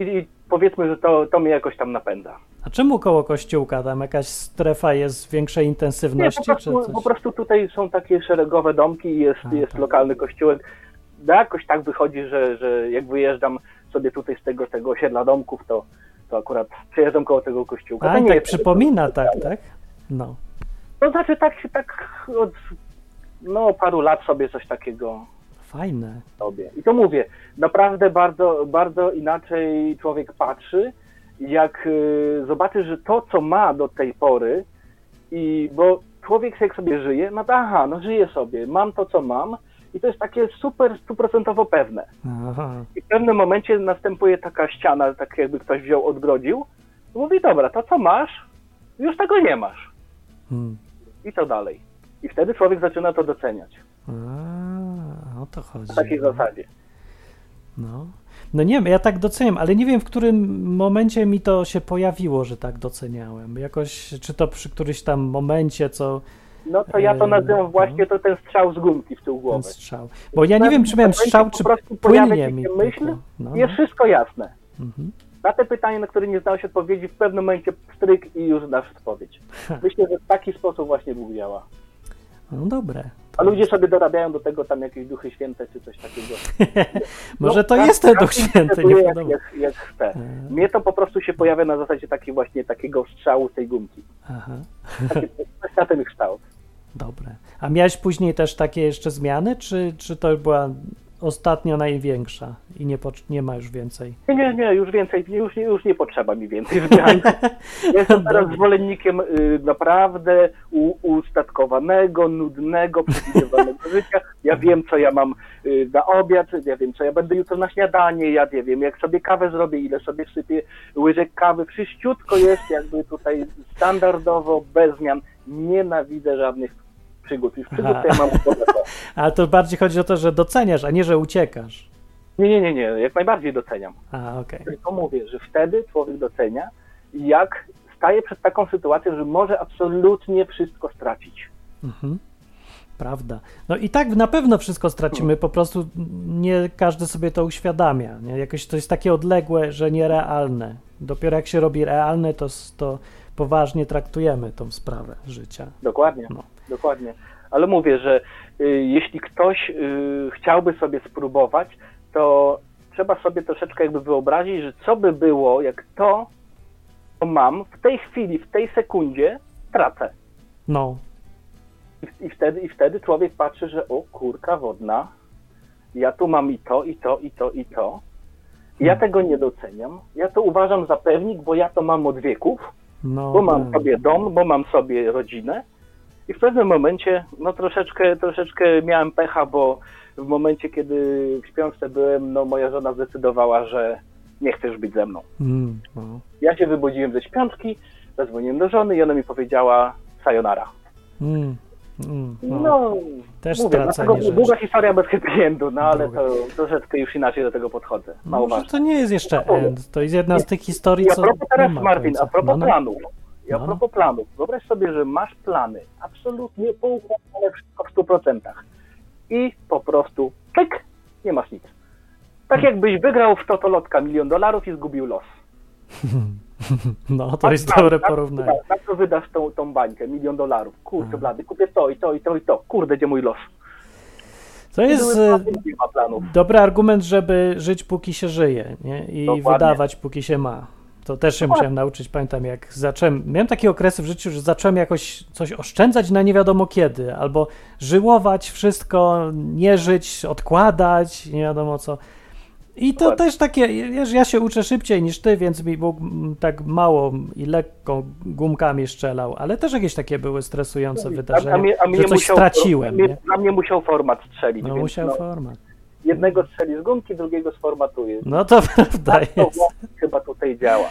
I, i powiedzmy, że to, to mnie jakoś tam napędza. A czemu koło kościółka? Tam jakaś strefa jest większej Nie, intensywności? po czy prostu, coś? po prostu tutaj są takie szeregowe domki i jest, A, jest tak. lokalny kościółek. No jakoś tak wychodzi, że, że jak wyjeżdżam sobie tutaj z tego, tego osiedla domków, to, to akurat przejeżdżam koło tego kościółka. A, nie tak przypomina, tak, tak? No. To znaczy tak się tak od no, paru lat sobie coś takiego Fajne. robię. I to mówię, naprawdę bardzo, bardzo inaczej człowiek patrzy, jak y, zobaczy, że to, co ma do tej pory, i bo człowiek jak sobie żyje, no to aha, no żyje sobie, mam to, co mam, i to jest takie super stuprocentowo pewne. Aha. I w pewnym momencie następuje taka ściana, tak jakby ktoś wziął, odgrodził, i mówi, dobra, to co masz, już tego nie masz. Hmm. I co dalej? I wtedy człowiek zaczyna to doceniać. A, o to chodzi. W takiej zasadzie. No. No nie wiem, ja tak doceniam, ale nie wiem, w którym momencie mi to się pojawiło, że tak doceniałem. Jakoś, czy to przy którymś tam momencie, co No to ja to Eee, nazywam właśnie to ten strzał z gumki w tył ten głowy. strzał. Bo ja nie wiem, czy miałem strzał, czy po prostu ci mi. się myśl, pykło. No, Jest no. wszystko jasne. Mhm. Na te pytanie, na które nie znałeś odpowiedzi, w pewnym momencie stryk i już znasz odpowiedź. Myślę, że w taki sposób właśnie Bóg działa. No dobre. A ludzie sobie dorabiają do tego tam jakieś duchy święte czy coś takiego. [laughs] Może No, to każdy- jest ten Duch Święty, nie interpretuje jak, wiadomo. jak, jak chce. Mnie to po prostu się pojawia na zasadzie takiej właśnie takiego strzału z tej gumki. Aha, Takie, coś na ten kształt. dobre. A miałeś później też takie jeszcze zmiany, czy, czy to była ostatnio największa i nie, pocz- nie ma już więcej? Nie, nie, nie, już więcej, już, nie- już nie potrzeba mi więcej zmian. [laughs] Jestem teraz zwolennikiem y, naprawdę u, ustatkowanego, nudnego, przewidywanego [laughs] życia. Ja wiem, co ja mam y, na obiad, ja wiem, co ja będę jutro na śniadanie, ja nie wiem, jak sobie kawę zrobię, ile sobie sypię łyżek kawy. Wszyściutko jest jakby tutaj standardowo, bez zmian. Nienawidzę żadnych przygód. Już przygód to ja mam. [laughs] Ale to bardziej chodzi o to, że doceniasz, a nie, że uciekasz. Nie, nie, nie, nie, jak najbardziej doceniam. A, okej. Tylko mówię, że wtedy człowiek docenia, jak staje przed taką sytuacją, że może absolutnie wszystko stracić. Mhm. Prawda. No i tak na pewno wszystko stracimy, po prostu nie każdy sobie to uświadamia. Nie? Jakoś to jest takie odległe, że nierealne. Dopiero jak się robi realne, to, to poważnie traktujemy tą sprawę życia. Dokładnie, No. Dokładnie. Ale mówię, że y, jeśli ktoś y, chciałby sobie spróbować, to trzeba sobie troszeczkę jakby wyobrazić, że co by było, jak to, co mam w tej chwili, w tej sekundzie tracę. No, I, I, wtedy, I wtedy człowiek patrzy, że o kurka wodna, ja tu mam i to, i to, i to, i to. Ja Hmm. tego nie doceniam. Ja to uważam za pewnik, bo ja to mam od wieków, no. bo mam tak. sobie dom, bo mam sobie rodzinę. I w pewnym momencie, no troszeczkę, troszeczkę miałem pecha, bo w momencie, kiedy w śpiączce byłem, no moja żona zdecydowała, że nie chcesz być ze mną. Mm, no. Ja się wybudziłem ze śpiączki, zadzwoniłem do żony i ona mi powiedziała sayonara. Mm, mm, no. No, Też mówię, dlatego długa historia bez happy endu, no ale Długa. to troszeczkę już inaczej do tego podchodzę. Mało Może ważne. to nie jest jeszcze No, end, to jest jedna z tych historii, I a co propos teraz, Marvin, a propos No, no. planów. I a No. propos planów. Wyobraź sobie, że masz plany, absolutnie poukładane wszystko w 100%. I po prostu, tyk, nie masz nic. Tak Hmm. jakbyś wygrał w totolotka milion dolarów i zgubił los. [laughs] No, to Na- jest na- dobre na- porównanie. Na co wydasz tą, tą bańkę, milion dolarów? Kurczę blady, kupię to i to i to i to. Kurde, gdzie mój los? To jest e, dobry argument, żeby żyć póki się żyje nie? i Dokładnie. wydawać póki się ma. To też się musiałem nauczyć, pamiętam jak zacząłem, miałem takie okresy w życiu, że zacząłem jakoś coś oszczędzać na nie wiadomo kiedy, albo żyłować wszystko, nie żyć, odkładać, nie wiadomo co. I to też takie, wiesz, ja się uczę szybciej niż ty, więc mi Bóg tak mało i lekko gumkami strzelał, ale też jakieś takie były stresujące wydarzenia, mnie- że coś musiał, straciłem, mnie, nie? Na mnie musiał format strzelić. No musiał no, format. Jednego strzeli z gumki, drugiego sformatuje. No to [laughs] prawda Tak to jest. chyba tutaj działa.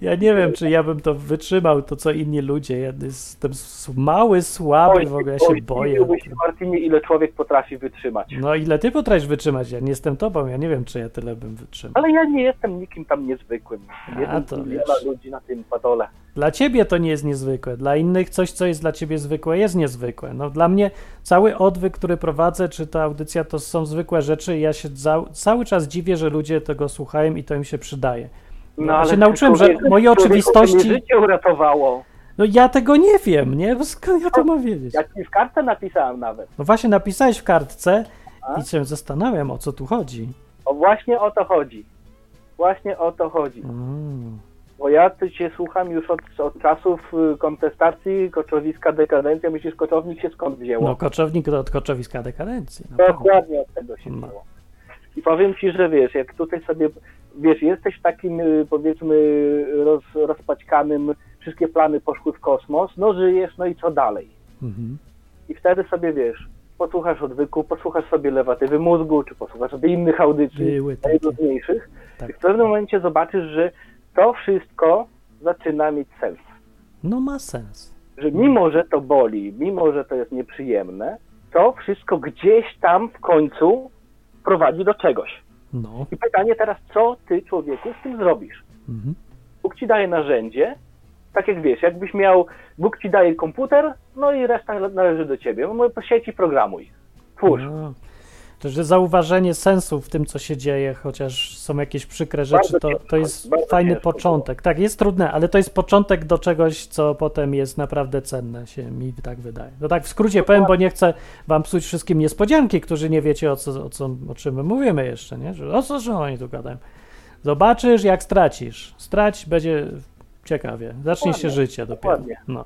Ja nie wiem, czy ja bym to wytrzymał, to co inni ludzie. Ja jestem mały, słaby, w ogóle ja się oj, boję. się, Martinie, ile człowiek potrafi wytrzymać. No ile ty potrafisz wytrzymać? Ja nie jestem tobą, ja nie wiem, czy ja tyle bym wytrzymał. Ale ja nie jestem nikim tam niezwykłym. Jeden to wiesz. ludzi na tym padole. Dla ciebie to nie jest niezwykłe, dla innych coś, co jest dla ciebie zwykłe, jest niezwykłe. No dla mnie cały odwyk, który prowadzę, czy ta audycja, to są zwykłe rzeczy ja się cały czas dziwię, że ludzie tego słuchają i to im się przydaje. No, ja się nauczyłem, że moje oczywistości- mi życie uratowało. No ja tego nie wiem, nie? Bo skąd ja to mam wiedzieć? Ja ci w kartce napisałem nawet. No właśnie napisałeś w kartce A? i się zastanawiam, o co tu chodzi. O właśnie o to chodzi. Właśnie o to chodzi. Mm. Bo ja ty cię słucham już od, od czasów y, kontestacji koczowiska dekadencja. Myślisz, koczownik się skąd wzięło? No koczownik to od koczowiska dekadencji. pewno. Dokładnie od tego się No. wzięło. I powiem ci, że wiesz, jak tutaj sobie, wiesz, jesteś takim y, powiedzmy roz, rozpaćkanym, wszystkie plany poszły w kosmos, no żyjesz, no i co dalej? Mhm. I wtedy sobie wiesz, posłuchasz odwyku, posłuchasz sobie lewatywy mózgu, czy posłuchasz sobie innych audycji, najróżniejszych. Tak. I w pewnym momencie zobaczysz, że to wszystko zaczyna mieć sens. No ma sens. Że mimo, że to boli, mimo, że to jest nieprzyjemne, to wszystko gdzieś tam w końcu prowadzi do czegoś. No. I pytanie teraz, co ty, człowieku, z tym zrobisz? Mhm. Bóg ci daje narzędzie, tak jak wiesz, jakbyś miał, Bóg ci daje komputer, no i reszta należy do ciebie. No, po sieci programuj. Twórz. No. To, że zauważenie sensu w tym, co się dzieje, chociaż są jakieś przykre rzeczy, to, to jest fajny początek. Tak, jest trudne, ale to jest początek do czegoś, co potem jest naprawdę cenne, się mi tak wydaje. No tak w skrócie powiem, bo nie chcę wam psuć wszystkim niespodzianki, którzy nie wiecie, o, co, o, co, o czym my mówimy jeszcze, nie? Że, o co, że oni tu gadają. Zobaczysz, jak stracisz. Strać, będzie ciekawie. Zacznie się życie dopiero. No.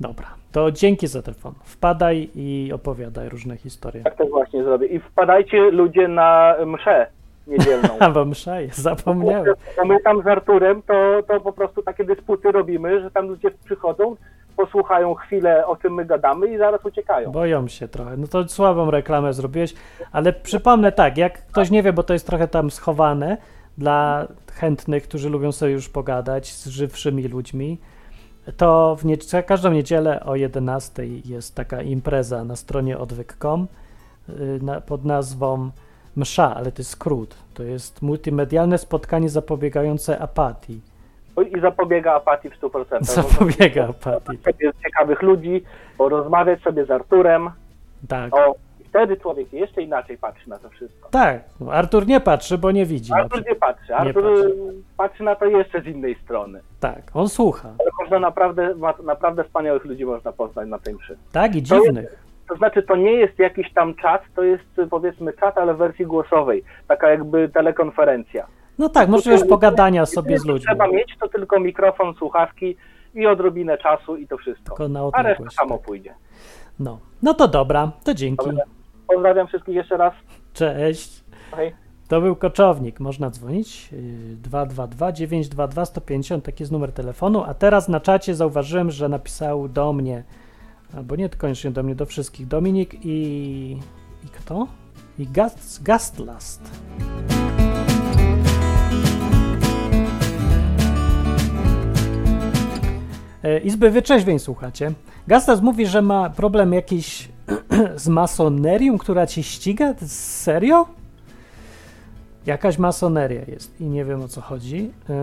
Dobra, to dzięki za telefon. Wpadaj i opowiadaj różne historie. Tak to właśnie zrobię. I wpadajcie ludzie na mszę niedzielną. A bo msza jest, zapomniałem. Bo my tam z Arturem to, to po prostu takie dysputy robimy, że tam ludzie przychodzą, posłuchają chwilę o czym my gadamy i zaraz uciekają. Boją się trochę. No to słabą reklamę zrobiłeś, ale przypomnę tak, jak ktoś nie wie, bo to jest trochę tam schowane dla chętnych, którzy lubią sobie już pogadać z żywszymi ludźmi, to w nie- co każdą niedzielę o 11 jest taka impreza na stronie odwyk.com y, na, pod nazwą Msza, ale to jest skrót. To jest multimedialne spotkanie zapobiegające apatii. I zapobiega apatii w 100%. [laughs] Zapobiega apatii. Ciekawych ludzi, porozmawiać sobie z Arturem. Tak. O, wtedy człowiek jeszcze inaczej patrzy na to wszystko. Tak. Artur nie patrzy, bo nie widzi. Artur nie patrzy. Artur patrzy. patrzy na to jeszcze z innej strony. Tak, on słucha. Ale można naprawdę, naprawdę wspaniałych ludzi można poznać na tej mszy. Tak, i To jest- dziwnych. To znaczy, to nie jest jakiś tam czat, to jest powiedzmy czat, ale w wersji głosowej. Taka jakby telekonferencja. No tak, możliwość pogadania sobie z ludźmi. Trzeba mieć to tylko mikrofon, słuchawki i odrobinę czasu i to wszystko. Tylko na A reszta samo tak. pójdzie. No. no to dobra, to dzięki. Dobra. Pozdrawiam wszystkich jeszcze raz. Cześć. Hej. To był koczownik. Można dzwonić. yy, 222 922 150, taki jest numer telefonu. A teraz na czacie zauważyłem, że napisał do mnie, albo nie koniecznie do mnie, do wszystkich, Dominik i. i kto? I Gast, Gastlast. E, Izby Wyczeźwień słuchacie. Gastas mówi, że ma problem jakiś [clears throat] z masonerią, która cię ściga? Serio? Jakaś masoneria jest i nie wiem o co chodzi. Yy,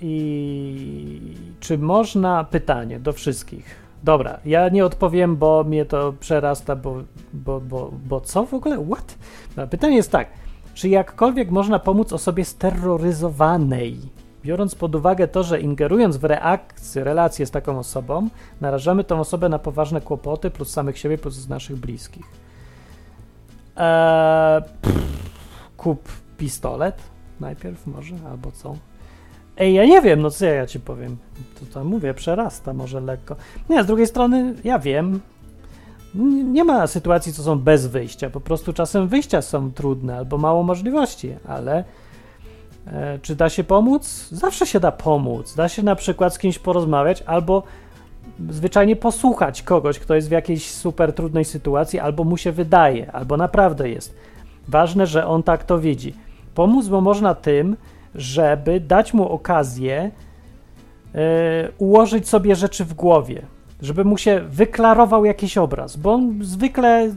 I czy można, pytanie do wszystkich. Dobra, ja nie odpowiem, bo mnie to przerasta, bo, bo, bo, bo co w ogóle? What? Pytanie jest tak, czy jakkolwiek można pomóc osobie steroryzowanej, biorąc pod uwagę to, że ingerując w reakcję, relacje z taką osobą, narażamy tą osobę na poważne kłopoty plus samych siebie, plus naszych bliskich. Eee, pff, kup pistolet najpierw może, albo co? Ej, ja nie wiem, no co ja ci powiem. To tam mówię, przerasta może lekko. Nie, z drugiej strony ja wiem. Nie ma sytuacji, co są bez wyjścia. Po prostu czasem wyjścia są trudne albo mało możliwości, ale czy da się pomóc? Zawsze się da pomóc. Da się na przykład z kimś porozmawiać albo zwyczajnie posłuchać kogoś, kto jest w jakiejś super trudnej sytuacji, albo mu się wydaje, albo naprawdę jest. Ważne, że on tak to widzi. Pomóc mu można tym, żeby dać mu okazję e, ułożyć sobie rzeczy w głowie, żeby mu się wyklarował jakiś obraz, bo on zwykle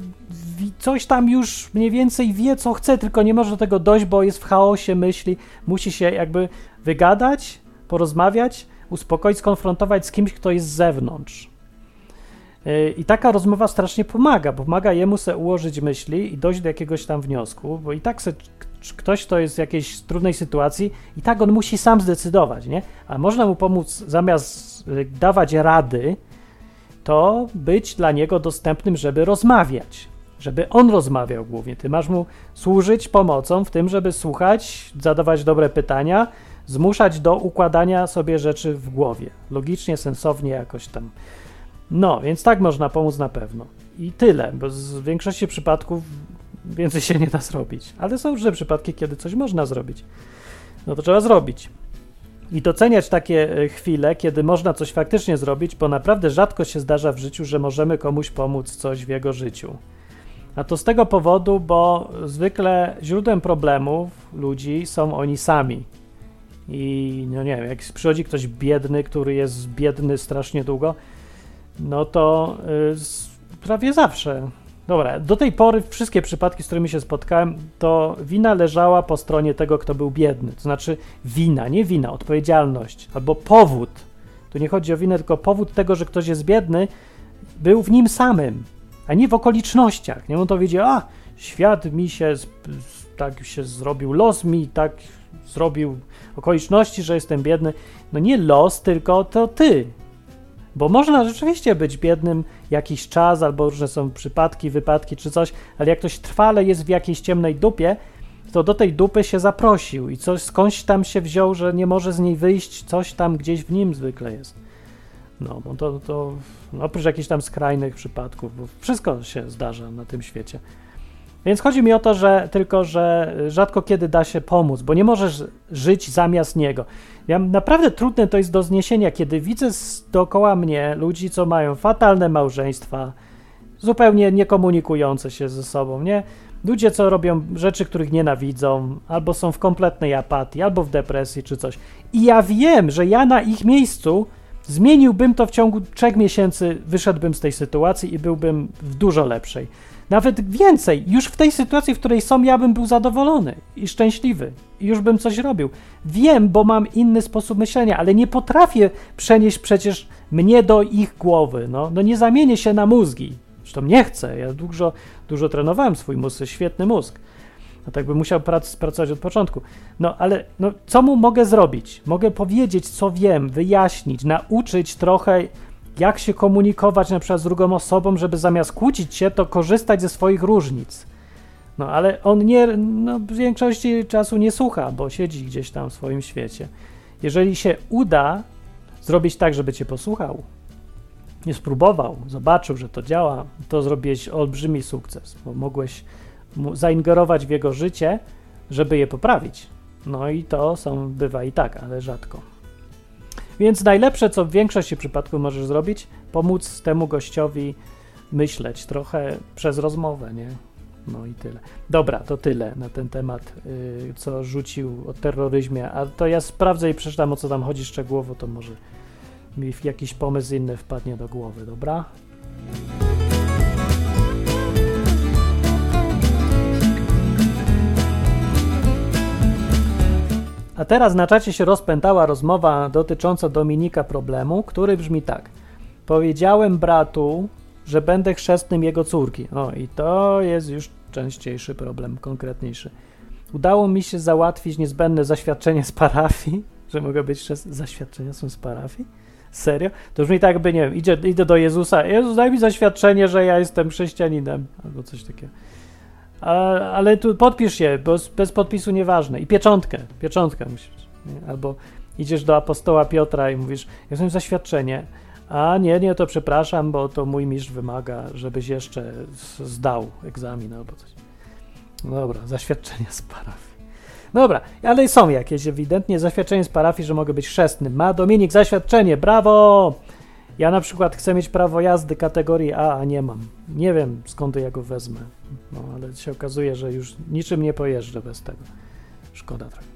coś tam już mniej więcej wie, co chce, tylko nie może do tego dojść, bo jest w chaosie myśli, musi się jakby wygadać, porozmawiać, uspokoić, skonfrontować z kimś, kto jest z zewnątrz. Yy, I taka rozmowa strasznie pomaga, bo pomaga jemu se ułożyć myśli i dojść do jakiegoś tam wniosku, bo i tak se ktoś, kto jest w jakiejś trudnej sytuacji, i tak on musi sam zdecydować, nie? A można mu pomóc zamiast y, dawać rady, to być dla niego dostępnym, żeby rozmawiać, żeby on rozmawiał głównie. Ty masz mu służyć pomocą w tym, żeby słuchać, zadawać dobre pytania, zmuszać do układania sobie rzeczy w głowie. Logicznie, sensownie jakoś tam. No, więc tak można pomóc na pewno. I tyle, bo z większości przypadków więcej się nie da zrobić. Ale są różne przypadki, kiedy coś można zrobić. No to trzeba zrobić. I doceniać takie e, chwile, kiedy można coś faktycznie zrobić, bo naprawdę rzadko się zdarza w życiu, że możemy komuś pomóc coś w jego życiu. A to z tego powodu, bo zwykle źródłem problemów ludzi są oni sami. I no nie wiem, jak przychodzi ktoś biedny, który jest biedny strasznie długo, no to y, prawie zawsze. Dobra, do tej pory wszystkie przypadki, z którymi się spotkałem, to wina leżała po stronie tego, kto był biedny. To znaczy wina, nie wina, odpowiedzialność albo powód. Tu nie chodzi o winę, tylko powód tego, że ktoś jest biedny, był w nim samym, a nie w okolicznościach. Nie on to wiedział, a świat mi się, tak się zrobił, los mi tak zrobił okoliczności, że jestem biedny. No nie los, tylko to ty. Bo można rzeczywiście być biednym jakiś czas, albo różne są przypadki, wypadki czy coś, ale jak ktoś trwale jest w jakiejś ciemnej dupie, to do tej dupy się zaprosił i coś skądś tam się wziął, że nie może z niej wyjść, coś tam gdzieś w nim zwykle jest. No, bo to, to no, oprócz jakichś tam skrajnych przypadków, bo wszystko się zdarza na tym świecie. Więc chodzi mi o to, że tylko, że rzadko kiedy da się pomóc, bo nie możesz żyć zamiast niego. Ja, naprawdę trudne to jest do zniesienia, kiedy widzę dookoła mnie ludzi, co mają fatalne małżeństwa, zupełnie niekomunikujące się ze sobą, nie? Ludzie, co robią rzeczy, których nienawidzą, albo są w kompletnej apatii, albo w depresji, czy coś. I ja wiem, że ja na ich miejscu zmieniłbym to w ciągu trzech miesięcy, wyszedłbym z tej sytuacji i byłbym w dużo lepszej. Nawet więcej, już w tej sytuacji, w której są, ja bym był zadowolony i szczęśliwy. Już bym coś robił. Wiem, bo mam inny sposób myślenia, ale nie potrafię przenieść przecież mnie do ich głowy. No, no nie zamienię się na mózgi. Zresztą nie chcę. Ja dużo, dużo trenowałem swój mózg, świetny mózg. No tak bym musiał prac, pracować od początku. No ale no, co mu mogę zrobić? Mogę powiedzieć, co wiem, wyjaśnić, nauczyć trochę jak się komunikować na przykład z drugą osobą, żeby zamiast kłócić się, to korzystać ze swoich różnic. No ale on nie, no, w większości czasu nie słucha, bo siedzi gdzieś tam w swoim świecie. Jeżeli się uda zrobić tak, żeby cię posłuchał, nie spróbował, zobaczył, że to działa, to zrobiłeś olbrzymi sukces, bo mogłeś zaingerować w jego życie, żeby je poprawić. No i to są, bywa i tak, ale rzadko. Więc najlepsze, co w większości przypadków możesz zrobić, pomóc temu gościowi myśleć trochę przez rozmowę, nie? No i tyle. Dobra, to tyle na ten temat, yy, co rzucił o terroryzmie. A to ja sprawdzę i przeczytam, o co tam chodzi szczegółowo, to może mi jakiś pomysł inny wpadnie do głowy, dobra? A teraz na czacie się rozpętała rozmowa dotycząca Dominika problemu, który brzmi tak. Powiedziałem bratu, że będę chrzestnym jego córki. O, i to jest już częściejszy problem, konkretniejszy. Udało mi się załatwić niezbędne zaświadczenie z parafii, [laughs] że mogę być chrzestnym. Zaświadczenia są z parafii? Serio? To brzmi tak, by nie wiem, idzie, idę do Jezusa. Jezus, daj mi zaświadczenie, że ja jestem chrześcijaninem, albo coś takiego. Ale tu podpisz się, bo bez podpisu nieważne. I pieczątkę, pieczątkę musisz. Nie? Albo idziesz do apostoła Piotra i mówisz, ja jestem zaświadczenie. A nie, nie, to przepraszam, bo to mój mistrz wymaga, żebyś jeszcze zdał egzamin albo coś. No dobra, zaświadczenia z parafii. Dobra, ale są jakieś ewidentnie zaświadczenie z parafii, że mogę być chrzestnym. Ma Dominik zaświadczenie, brawo! Ja na przykład chcę mieć prawo jazdy kategorii A, a nie mam. Nie wiem skąd ja go wezmę. No ale się okazuje, że już niczym nie pojeżdżę bez tego. Szkoda trochę.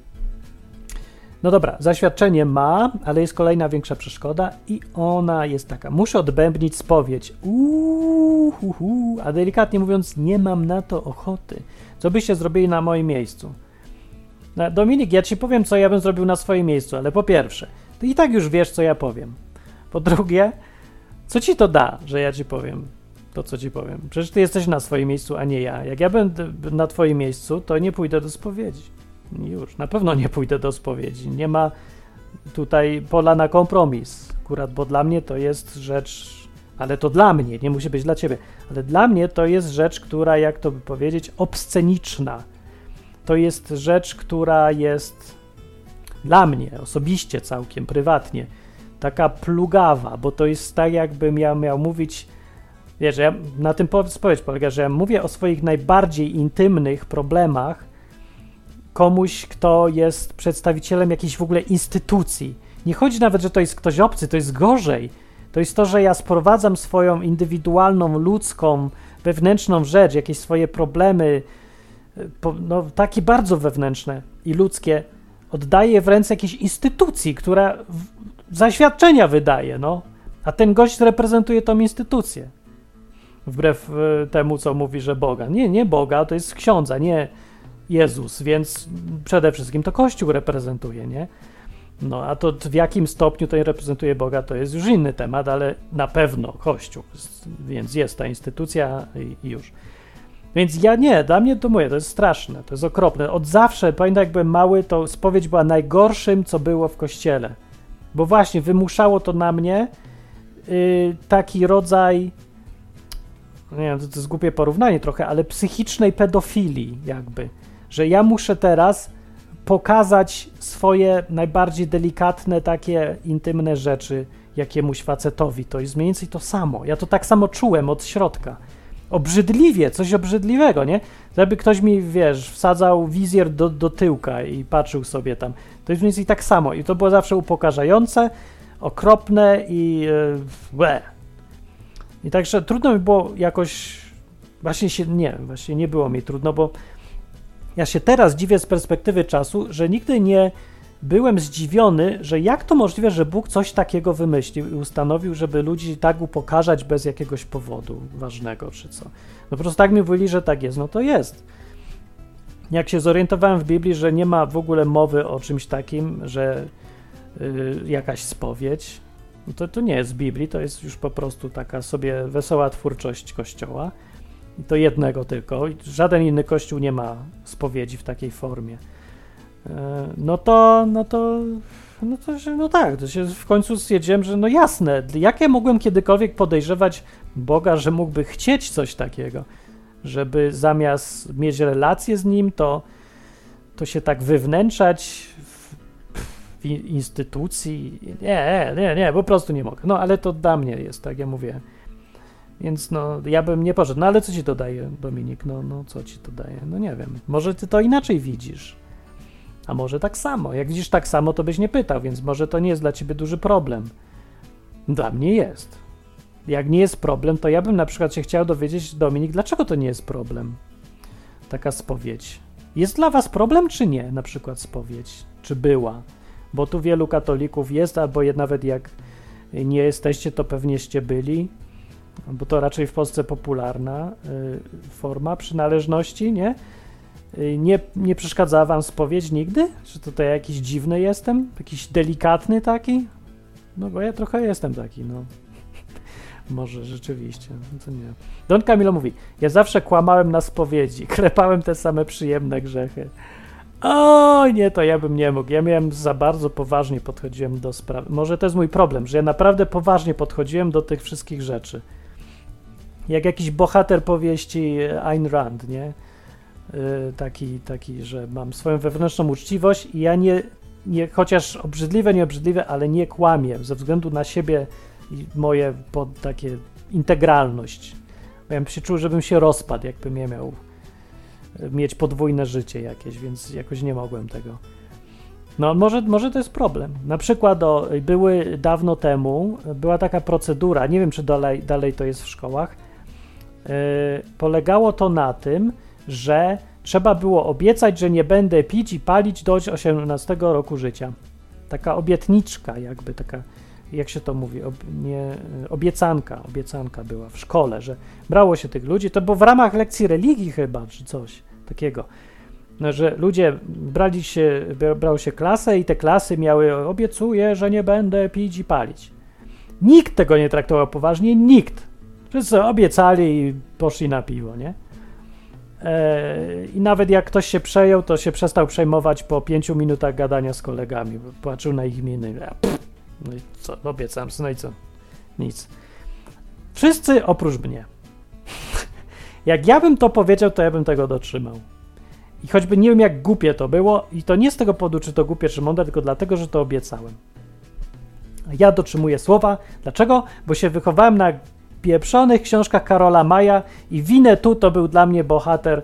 No dobra, zaświadczenie ma, ale jest kolejna większa przeszkoda i ona jest taka. Muszę odbębnić spowiedź. Uuu, a delikatnie mówiąc, nie mam na to ochoty. Co byście zrobili na moim miejscu? Dominik, ja ci powiem, co ja bym zrobił na swoim miejscu, ale po pierwsze, ty i tak już wiesz, co ja powiem. Po drugie, co ci to da, że ja ci powiem to, co ci powiem? Przecież ty jesteś na swoim miejscu, a nie ja. Jak ja będę na twoim miejscu, to nie pójdę do spowiedzi. Już, na pewno nie pójdę do spowiedzi. Nie ma tutaj pola na kompromis. Akurat, bo dla mnie to jest rzecz, ale to dla mnie, nie musi być dla ciebie, ale dla mnie to jest rzecz, która, jak to by powiedzieć, obsceniczna. To jest rzecz, która jest dla mnie osobiście, całkiem prywatnie taka plugawa, bo to jest tak, jakbym ja miał mówić. Wiesz, ja, na tym spowiedź polega, że ja mówię o swoich najbardziej intymnych problemach komuś, kto jest przedstawicielem jakiejś w ogóle instytucji. Nie chodzi nawet, że to jest ktoś obcy, to jest gorzej. To jest to, że ja sprowadzam swoją indywidualną, ludzką, wewnętrzną rzecz, jakieś swoje problemy, no, takie bardzo wewnętrzne i ludzkie oddaje w ręce jakiejś instytucji, która zaświadczenia wydaje, no. A ten gość reprezentuje tą instytucję. Wbrew y, temu, co mówi, że Boga. Nie, nie Boga, to jest ksiądza, nie Jezus, więc przede wszystkim to Kościół reprezentuje, nie? No, a to w jakim stopniu to reprezentuje Boga, to jest już inny temat, ale na pewno Kościół, więc jest ta instytucja i, i już. Więc ja nie, dla mnie to mówię, to jest straszne, to jest okropne. Od zawsze, pamiętam jak byłem mały, to spowiedź była najgorszym, co było w kościele. Bo właśnie wymuszało to na mnie yy, taki rodzaj, nie wiem, to, to jest głupie porównanie trochę, ale psychicznej pedofilii jakby. Że ja muszę teraz pokazać swoje najbardziej delikatne, takie intymne rzeczy jakiemuś facetowi. To jest mniej więcej to samo. Ja to tak samo czułem od środka obrzydliwie, coś obrzydliwego, nie? Żeby ktoś mi, wiesz, wsadzał wizjer do, do tyłka i patrzył sobie tam. To jest mniej więcej tak samo i to było zawsze upokarzające, okropne i e, I także trudno mi było jakoś, właśnie się, nie, właśnie nie było mi trudno, bo ja się teraz dziwię z perspektywy czasu, że nigdy nie byłem zdziwiony, że jak to możliwe, że Bóg coś takiego wymyślił i ustanowił, żeby ludzi tak upokarzać bez jakiegoś powodu ważnego czy co. No po prostu tak mi mówili, że tak jest, no to jest. Jak się zorientowałem w Biblii, że nie ma w ogóle mowy o czymś takim, że yy, jakaś spowiedź, to to nie jest z Biblii, to jest już po prostu taka sobie wesoła twórczość Kościoła. I to jednego tylko. Żaden inny kościół nie ma spowiedzi w takiej formie. E, no to, no to, no to, no tak, to się w końcu stwierdziłem, że no jasne, jak ja mogłem kiedykolwiek podejrzewać Boga, że mógłby chcieć coś takiego, żeby zamiast mieć relację z Nim, to, to się tak wywnętrzać instytucji, nie, nie, nie, po prostu nie mogę, no ale to dla mnie jest, tak ja mówię, więc no, ja bym nie poszedł, no ale co ci to daje, Dominik, no, no co ci to daje, no nie wiem, może ty to inaczej widzisz, a może tak samo. Jak widzisz tak samo, to byś nie pytał, więc może to nie jest dla ciebie duży problem. Dla mnie jest. Jak nie jest problem, to ja bym na przykład się chciał dowiedzieć, Dominik, dlaczego to nie jest problem? Taka spowiedź. Jest dla was problem, czy nie? Na przykład spowiedź. Czy była? Bo tu wielu katolików jest, albo nawet jak nie jesteście, to pewnieście byli, bo to raczej w Polsce popularna y, forma przynależności, nie? Y, nie, nie przeszkadzała wam spowiedź nigdy? Czy tutaj jakiś dziwny jestem? Jakiś delikatny taki? No bo ja trochę jestem taki, no. [laughs] Może rzeczywiście, no to nie. Don Camilo mówi, ja zawsze kłamałem na spowiedzi, [laughs] krepałem te same przyjemne grzechy. Oj, nie, to ja bym nie mógł. Ja miałem za bardzo poważnie podchodziłem do sprawy. Może to jest mój problem, że ja naprawdę poważnie podchodziłem do tych wszystkich rzeczy. Jak jakiś bohater powieści Ayn Rand, nie? Y, taki, taki, że mam swoją wewnętrzną uczciwość i ja nie, nie chociaż obrzydliwe, nieobrzydliwe, ale nie kłamię ze względu na siebie i moje pod takie integralność. Ja bym się czuł, żebym się rozpadł, jakbym nie miał mieć podwójne życie jakieś, więc jakoś nie mogłem tego. No, może, może to jest problem. Na przykład o, były dawno temu, była taka procedura, nie wiem czy dalej, dalej to jest w szkołach. Yy, polegało to na tym, że trzeba było obiecać, że nie będę pić i palić do 18 roku życia. Taka obietniczka, jakby taka, jak się to mówi, ob, nie, obiecanka, obiecanka była w szkole, że brało się tych ludzi, to było w ramach lekcji religii chyba, czy coś takiego. No, że ludzie brali się, brało się klasę i te klasy miały, obiecuję, że nie będę pić i palić. Nikt tego nie traktował poważnie, nikt. Wszyscy obiecali i poszli na piwo, nie? I nawet jak ktoś się przejął, to się przestał przejmować po pięciu minutach gadania z kolegami. Patrzył na ich miny. No i co? Obiecam, no i co? Nic. Wszyscy oprócz mnie. [laughs] jak ja bym to powiedział, to ja bym tego dotrzymał. I choćby nie wiem, jak głupie to było, i to nie z tego powodu, czy to głupie, czy mądre, tylko dlatego, że to obiecałem. Ja dotrzymuję słowa. Dlaczego? Bo się wychowałem na pieprzonych książkach Karola Maja i Winnetu to był dla mnie bohater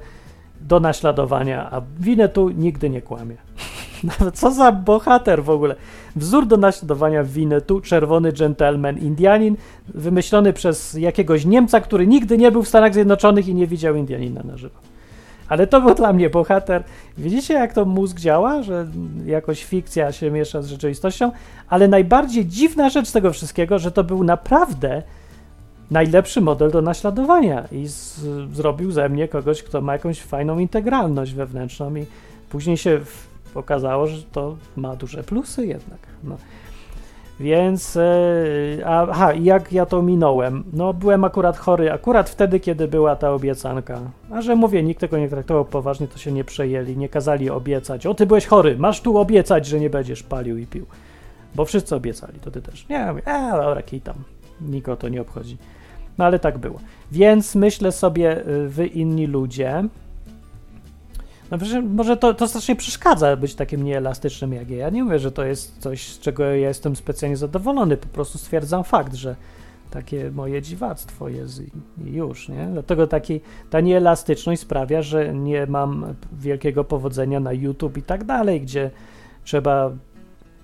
do naśladowania, a Winnetu nigdy nie kłamie. [laughs] [laughs] Co za bohater w ogóle. Wzór do naśladowania Winnetu, czerwony gentleman Indianin, wymyślony przez jakiegoś Niemca, który nigdy nie był w Stanach Zjednoczonych i nie widział Indianina na żywo. Ale to był dla mnie bohater. Widzicie, jak to mózg działa, że jakoś fikcja się miesza z rzeczywistością? Ale najbardziej dziwna rzecz tego wszystkiego, że to był naprawdę najlepszy model do naśladowania i z, zrobił ze mnie kogoś, kto ma jakąś fajną integralność wewnętrzną i później się okazało, że to ma duże plusy jednak. No. Więc, e, aha, jak ja to minąłem? No, byłem akurat chory, akurat wtedy, kiedy była ta obiecanka. A że mówię, nikt tego nie traktował poważnie, to się nie przejęli, nie kazali obiecać. O, ty byłeś chory, masz tu obiecać, że nie będziesz palił i pił. Bo wszyscy obiecali, to ty też. Nie, mówię, a dobra, kij tam. Nikogo to nie obchodzi. No ale tak było. Więc myślę sobie, y, wy inni ludzie, no może to, to strasznie przeszkadza być takim nieelastycznym jak ja. Ja nie mówię, że to jest coś, z czego ja jestem specjalnie zadowolony. Po prostu stwierdzam fakt, że takie moje dziwactwo jest i już, nie? Dlatego taki, ta nieelastyczność sprawia, że nie mam wielkiego powodzenia na YouTube i tak dalej, gdzie trzeba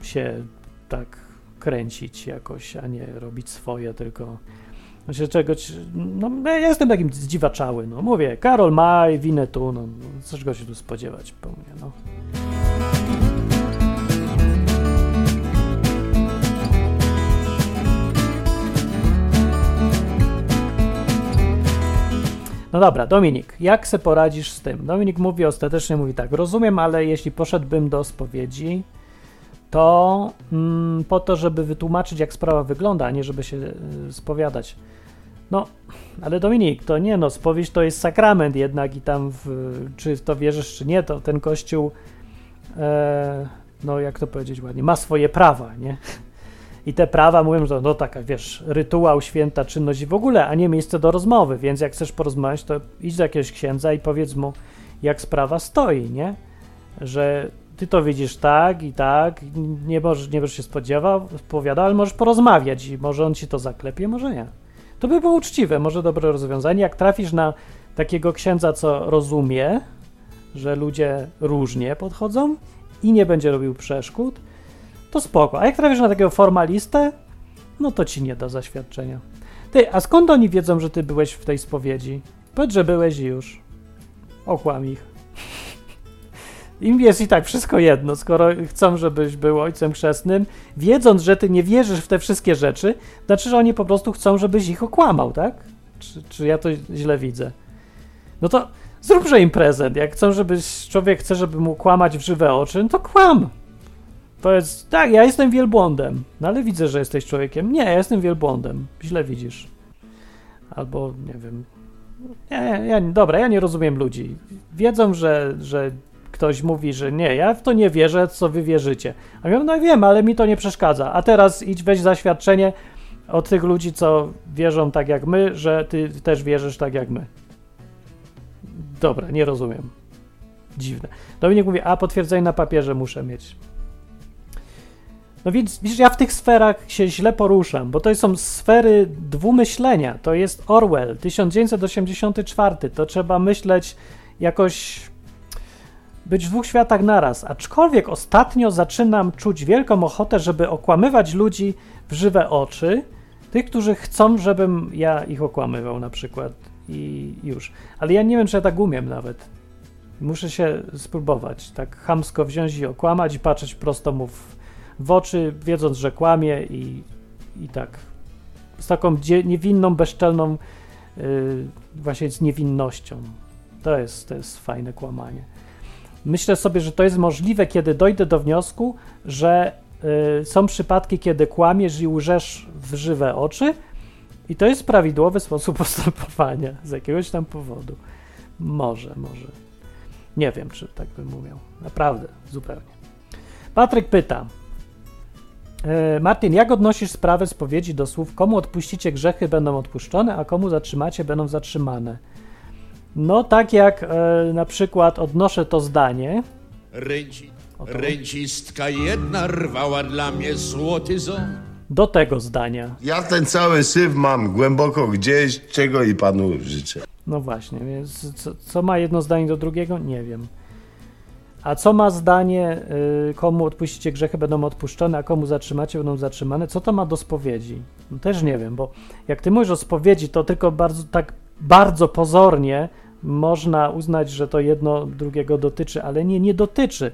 się tak kręcić jakoś, a nie robić swoje, tylko się czegoś, no ja jestem takim zdziwaczały, no mówię, Karol Maj, winę tu, no czego się tu spodziewać po mnie, no. No dobra, Dominik, jak se poradzisz z tym? Dominik mówi ostatecznie, mówi tak, rozumiem, ale jeśli poszedłbym do spowiedzi, to mm, po to, żeby wytłumaczyć, jak sprawa wygląda, a nie żeby się y, spowiadać. No, ale Dominik, to nie no, spowiedź to jest sakrament jednak i tam, w, czy to wierzysz, czy nie, to ten kościół, e, no jak to powiedzieć ładnie, ma swoje prawa, nie? I te prawa mówią, że no taka, wiesz, rytuał, święta czynność i w ogóle, a nie miejsce do rozmowy, więc jak chcesz porozmawiać, to idź do jakiegoś księdza i powiedz mu, jak sprawa stoi, nie? Że ty to widzisz tak i tak, nie możesz, nie będziesz się spodziewał, spowiadał, ale możesz porozmawiać i może on ci to zaklepie, może nie. To by było uczciwe, może dobre rozwiązanie. Jak trafisz na takiego księdza, co rozumie, że ludzie różnie podchodzą i nie będzie robił przeszkód, to spoko. A jak trafisz na takiego formalistę, no to ci nie da zaświadczenia. Ty, a skąd oni wiedzą, że ty byłeś w tej spowiedzi? Powiedz, że byłeś już. Okłam ich. Im jest i tak wszystko jedno, skoro chcą, żebyś był ojcem chrzestnym, wiedząc, że ty nie wierzysz w te wszystkie rzeczy, znaczy, że oni po prostu chcą, żebyś ich okłamał, tak? Czy, czy ja to źle widzę? No to zróbże im prezent. Jak chcą, żebyś człowiek chce, żeby mu kłamać w żywe oczy, no to kłam. Powiedz, tak, ja jestem wielbłądem, no ale widzę, że jesteś człowiekiem. Nie, ja jestem wielbłądem. Źle widzisz. Albo, nie wiem. Nie, ja, dobra, ja nie rozumiem ludzi. Wiedzą, że, że ktoś mówi, że nie, ja w to nie wierzę, co wy wierzycie. A ja mówię, no wiem, ale mi to nie przeszkadza. A teraz idź weź zaświadczenie od tych ludzi, co wierzą tak jak my, że ty też wierzysz tak jak my. Dobra, nie rozumiem. Dziwne. Dominik mówi, a potwierdzenie na papierze muszę mieć. No więc widzisz, ja w tych sferach się źle poruszam, bo to są sfery dwumyślenia. To jest Orwell, 1984. To trzeba myśleć jakoś być w dwóch światach naraz, aczkolwiek ostatnio zaczynam czuć wielką ochotę, żeby okłamywać ludzi w żywe oczy, tych, którzy chcą, żebym ja ich okłamywał na przykład i już. Ale ja nie wiem, czy ja tak umiem nawet. Muszę się spróbować, tak hamsko wziąć i okłamać i patrzeć prosto mu w, w oczy, wiedząc, że kłamie i, i tak z taką niewinną, bezczelną yy, właśnie z niewinnością. To jest, to jest fajne kłamanie. Myślę sobie, że to jest możliwe, kiedy dojdę do wniosku, że y, są przypadki, kiedy kłamiesz i łżesz w żywe oczy i to jest prawidłowy sposób [laughs] postępowania z jakiegoś tam powodu. Może, może. Nie wiem, czy tak bym umiał. Naprawdę, zupełnie. Patryk pyta. Y, Martin, jak odnosisz sprawę spowiedzi do słów, komu odpuścicie grzechy, będą odpuszczone, a komu zatrzymacie, będą zatrzymane? No, tak jak e, na przykład odnoszę to zdanie. Ręci, ręcistka jedna rwała dla mnie złoty ząb. Do tego zdania. Ja ten cały syf mam głęboko gdzieś, czego i panu życzę. No właśnie, więc co, co ma jedno zdanie do drugiego? Nie wiem. A co ma zdanie, y, komu odpuścicie grzechy, będą odpuszczone, a komu zatrzymacie, będą zatrzymane? Co to ma do spowiedzi? No też nie wiem, bo jak ty mówisz o spowiedzi, to tylko bardzo tak bardzo pozornie można uznać, że to jedno drugiego dotyczy, ale nie, nie dotyczy.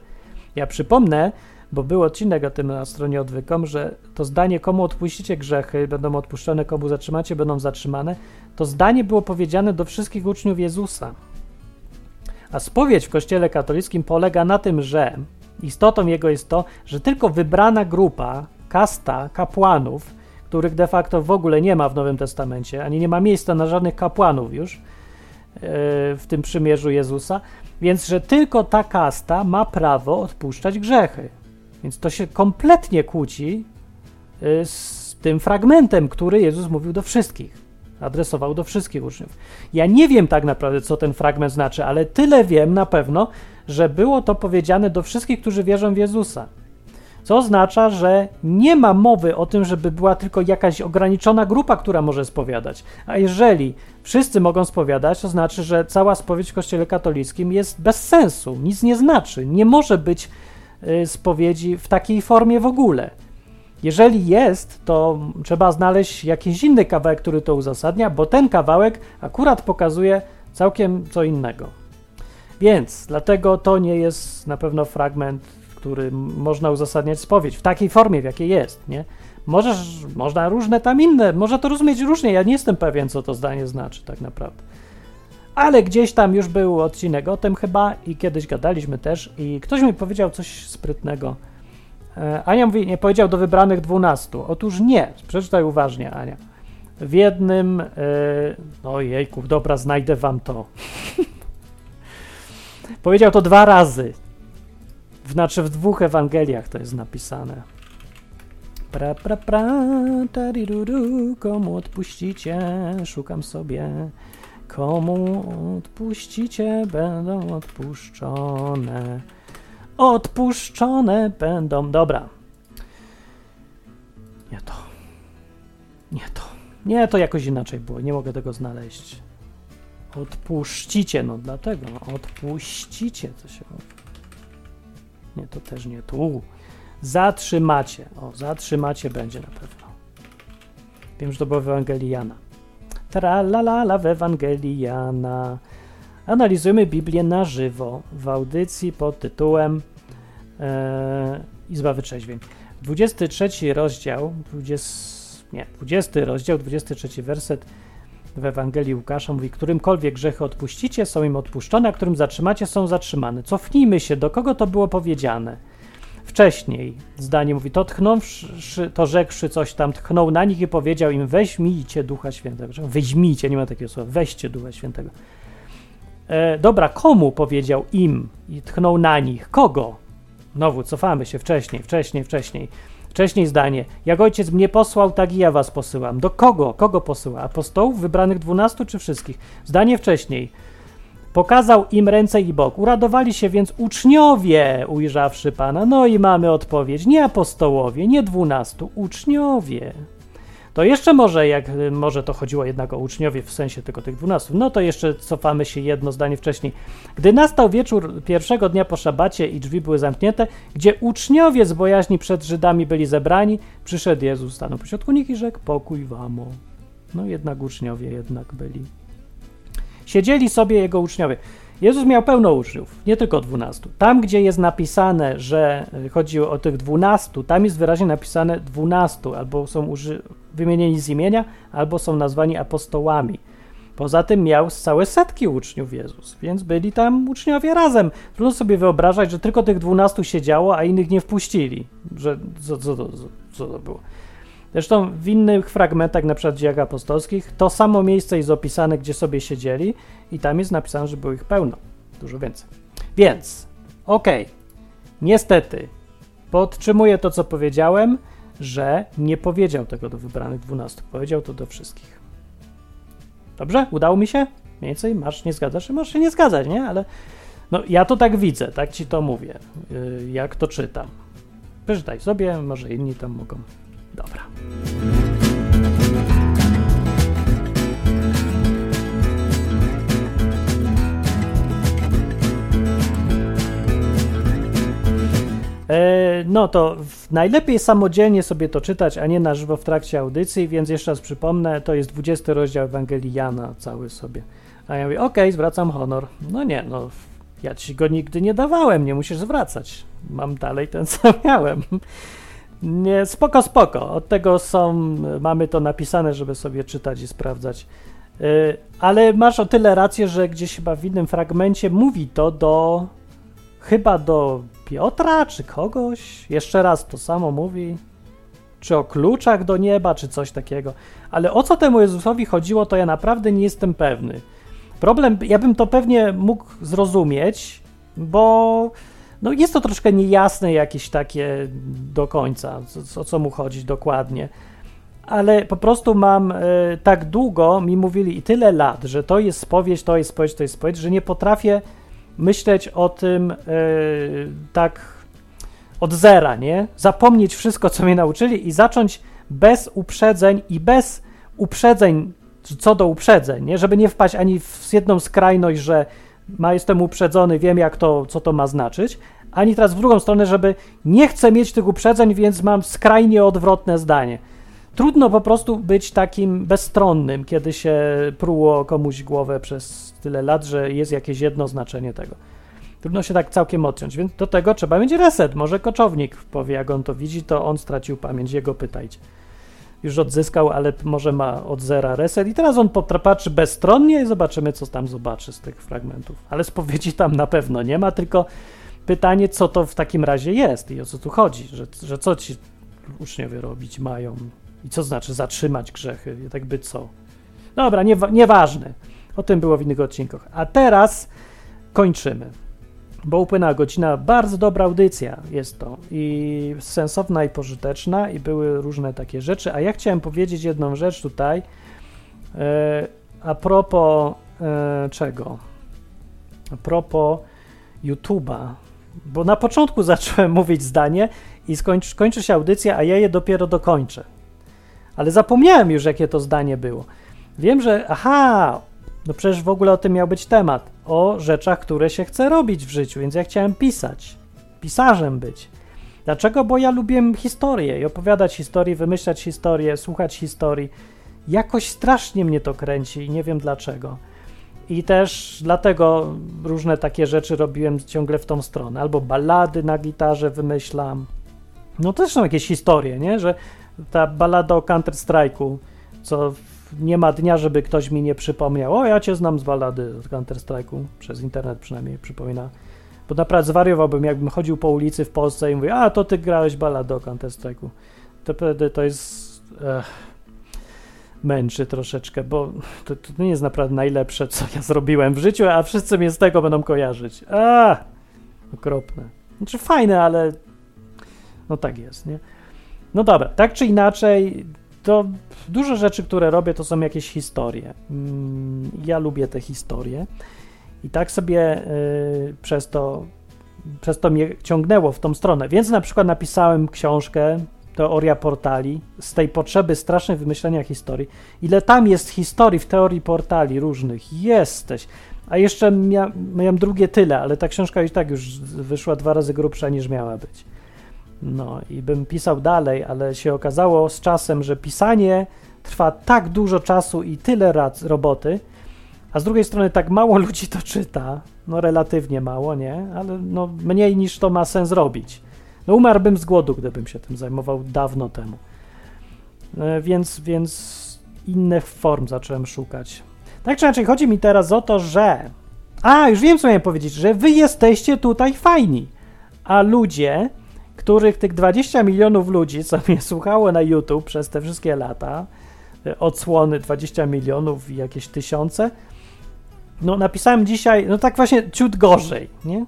Ja przypomnę, bo był odcinek o tym na stronie odwykom, że to zdanie, komu odpuścicie grzechy, będą odpuszczone, komu zatrzymacie, będą zatrzymane, to zdanie było powiedziane do wszystkich uczniów Jezusa. A spowiedź w Kościele katolickim polega na tym, że istotą jego jest to, że tylko wybrana grupa, kasta kapłanów, których de facto w ogóle nie ma w Nowym Testamencie, ani nie ma miejsca na żadnych kapłanów już w tym przymierzu Jezusa, więc że tylko ta kasta ma prawo odpuszczać grzechy. Więc to się kompletnie kłóci yy, z tym fragmentem, który Jezus mówił do wszystkich. Adresował do wszystkich uczniów. Ja nie wiem tak naprawdę, co ten fragment znaczy, ale tyle wiem na pewno, że było to powiedziane do wszystkich, którzy wierzą w Jezusa. Co oznacza, że nie ma mowy o tym, żeby była tylko jakaś ograniczona grupa, która może spowiadać. A jeżeli wszyscy mogą spowiadać, to znaczy, że cała spowiedź w Kościele katolickim jest bez sensu, nic nie znaczy. Nie może być y, spowiedzi w takiej formie w ogóle. Jeżeli jest, to trzeba znaleźć jakiś inny kawałek, który to uzasadnia, bo ten kawałek akurat pokazuje całkiem co innego. Więc dlatego to nie jest na pewno fragment, który można uzasadniać spowiedź w takiej formie, w jakiej jest, nie? Możesz, można różne tam inne, można to rozumieć różnie, ja nie jestem pewien, co to zdanie znaczy tak naprawdę. Ale gdzieś tam już był odcinek o tym chyba i kiedyś gadaliśmy też i ktoś mi powiedział coś sprytnego. E, Ania mówi, nie powiedział do wybranych dwunastu. Otóż nie, przeczytaj uważnie, Ania. W jednym, yy, no jejku, dobra, znajdę wam to. [laughs] powiedział to dwa razy. Znaczy w dwóch Ewangeliach to jest napisane. Pra, pra, pra, tariruru, komu odpuścicie, szukam sobie. Komu odpuścicie, będą odpuszczone. Odpuszczone będą. Dobra. Nie to. Nie to. Nie, to jakoś inaczej było. Nie mogę tego znaleźć. Odpuścicie, no dlatego. Odpuścicie, to się mówi. Nie, to też nie tu. Zatrzymacie. O, zatrzymacie będzie na pewno. Wiem, że to było w Ewangelii Jana. Tralalala w Ewangelii Jana. Analizujemy Biblię na żywo w audycji pod tytułem e, Izba Wytrzeźwień. 23 rozdział, 20, nie, 20 rozdział, 23 werset w Ewangelii Łukasza mówi, którymkolwiek grzechy odpuścicie, są im odpuszczone, a którym zatrzymacie, są zatrzymane. Cofnijmy się, do kogo to było powiedziane. Wcześniej zdanie mówi, to tchnąwszy, to rzekłszy coś tam, tchnął na nich i powiedział im, weźmijcie Ducha Świętego. Weźmijcie, nie ma takiego słowa, weźcie Ducha Świętego. E, dobra, komu powiedział im i tchnął na nich? Kogo? Znowu cofamy się wcześniej, wcześniej, wcześniej. Wcześniej zdanie. Jak ojciec mnie posłał, tak i ja was posyłam. Do kogo? Kogo posyła? Apostołów wybranych dwunastu czy wszystkich? Zdanie wcześniej. Pokazał im ręce i bok. Uradowali się więc uczniowie, ujrzawszy Pana. No i mamy odpowiedź. Nie apostołowie, nie dwunastu, uczniowie. To jeszcze może, jak może to chodziło jednak o uczniowie w sensie tylko tych dwunastu, no to jeszcze cofamy się jedno zdanie wcześniej. Gdy nastał wieczór pierwszego dnia po szabacie i drzwi były zamknięte, gdzie uczniowie z bojaźni przed Żydami byli zebrani, przyszedł Jezus, stanął pośrodku nich i rzekł, pokój wam. No jednak uczniowie jednak byli. Siedzieli sobie jego uczniowie. Jezus miał pełno uczniów, nie tylko dwunastu. Tam, gdzie jest napisane, że chodzi o tych dwunastu, tam jest wyraźnie napisane dwunastu, albo są uży- wymienieni z imienia, albo są nazwani apostołami. Poza tym miał całe setki uczniów Jezus, więc byli tam uczniowie razem. Trudno sobie wyobrażać, że tylko tych dwunastu siedziało, a innych nie wpuścili. Że co, co, to, co to było? Zresztą w innych fragmentach, na przykład dziejach apostolskich, to samo miejsce jest opisane, gdzie sobie siedzieli i tam jest napisane, że było ich pełno. Dużo więcej. Więc, okej, okay. niestety, podtrzymuję to, co powiedziałem, że nie powiedział tego do wybranych dwunastu. Powiedział to do wszystkich. Dobrze? Udało mi się? Mniej więcej masz nie zgadzasz, masz się nie zgadzać, nie? Ale no, ja to tak widzę, tak ci to mówię, yy, jak to czytam. Przeczytaj sobie, może inni tam mogą. Dobra. No to najlepiej samodzielnie sobie to czytać, a nie na żywo w trakcie audycji, więc jeszcze raz przypomnę, to jest 20 rozdział Ewangelii Jana cały sobie A ja mówię, okej, zwracam honor. No nie, no ja ci go nigdy nie dawałem, nie musisz zwracać. Mam dalej ten, [laughs] co miałem. Nie, spoko, spoko. Od tego są, mamy to napisane, żeby sobie czytać i sprawdzać. Yy, ale masz o tyle rację, że gdzieś chyba w innym fragmencie mówi to do, chyba do Piotra, czy kogoś. Jeszcze raz to samo mówi. Czy o kluczach do nieba, czy coś takiego. Ale o co temu Jezusowi chodziło, to ja naprawdę nie jestem pewny. Problem, ja bym to pewnie mógł zrozumieć, bo no jest to troszkę niejasne jakieś takie do końca, o co mu chodzi dokładnie. Ale po prostu mam e, tak długo, mi mówili i tyle lat, że to jest spowiedź, to jest spowiedź, to jest spowiedź, że nie potrafię myśleć o tym e, tak od zera, nie? Zapomnieć wszystko, co mnie nauczyli i zacząć bez uprzedzeń i bez uprzedzeń co do uprzedzeń, nie? żeby nie wpaść ani w jedną skrajność, że ma, jestem uprzedzony, wiem jak to, co to ma znaczyć, ani teraz w drugą stronę, żeby nie chcę mieć tych uprzedzeń, więc mam skrajnie odwrotne zdanie. Trudno po prostu być takim bezstronnym, kiedy się pruło komuś głowę przez tyle lat, że jest jakieś jedno znaczenie tego. Trudno się tak całkiem odciąć, więc do tego trzeba mieć reset. Może koczownik powie, jak on to widzi, to on stracił pamięć, jego pytajcie już odzyskał, ale może ma od zera reset i teraz on patrzy bezstronnie i zobaczymy, co tam zobaczy z tych fragmentów. Ale spowiedzi tam na pewno nie ma, tylko pytanie, co to w takim razie jest i o co tu chodzi, że, że co ci uczniowie robić mają i co znaczy zatrzymać grzechy, i tak by co. Dobra, nie. O tym było w innych odcinkach. A teraz kończymy bo upłynęła godzina. Bardzo dobra audycja jest to i sensowna i pożyteczna i były różne takie rzeczy. A ja chciałem powiedzieć jedną rzecz tutaj e, a propos e, czego? A propos YouTube'a, bo na początku [laughs] zacząłem mówić zdanie i skończy, kończy się audycja, a ja je dopiero dokończę. Ale zapomniałem już, jakie to zdanie było. Wiem, że aha, no przecież w ogóle o tym miał być temat. O rzeczach, które się chce robić w życiu, więc ja chciałem pisać. Pisarzem być. Dlaczego? Bo ja lubię historię i opowiadać historię, wymyślać historię, słuchać historii. Jakoś strasznie mnie to kręci i nie wiem dlaczego. I też dlatego różne takie rzeczy robiłem ciągle w tą stronę. Albo ballady na gitarze wymyślam. No też są jakieś historie, nie? Że ta ballada o Counter-Strike'u, co nie ma dnia, żeby ktoś mi nie przypomniał, o ja cię znam z balady od Counter-Strike'u, przez internet przynajmniej przypomina. Bo naprawdę zwariowałbym, jakbym chodził po ulicy w Polsce i mówił, a to ty grałeś baladę o Counter-Strike'u. To wtedy to jest... Ech, męczy troszeczkę, bo to, to, nie jest naprawdę najlepsze, co ja zrobiłem w życiu, a wszyscy mnie z tego będą kojarzyć. A, okropne. Znaczy fajne, ale no tak jest, nie? No dobra, tak czy inaczej, to dużo rzeczy, które robię, to są jakieś historie. Mm, ja lubię te historie i tak sobie y, przez to przez to mnie ciągnęło w tą stronę. Więc na przykład napisałem książkę Teoria portali z tej potrzeby strasznej wymyślenia historii. Ile tam jest historii w teorii portali różnych. Jesteś. A jeszcze mia miałem drugie tyle, ale ta książka i tak już wyszła dwa razy grubsza niż miała być. No i bym pisał dalej, ale się okazało z czasem, że pisanie trwa tak dużo czasu i tyle raz roboty, a z drugiej strony tak mało ludzi to czyta, no relatywnie mało, nie? Ale no mniej niż to ma sens robić. No umarłbym z głodu, gdybym się tym zajmował dawno temu. E, więc, więc innych form zacząłem szukać. Tak czy inaczej, chodzi mi teraz o to, że... A, już wiem, co miałem powiedzieć, że wy jesteście tutaj fajni, a ludzie których tych 20 milionów ludzi, co mnie słuchało na YouTube przez te wszystkie lata, e, odsłony 20 milionów i jakieś tysiące, no napisałem dzisiaj, no tak właśnie ciut gorzej, nie?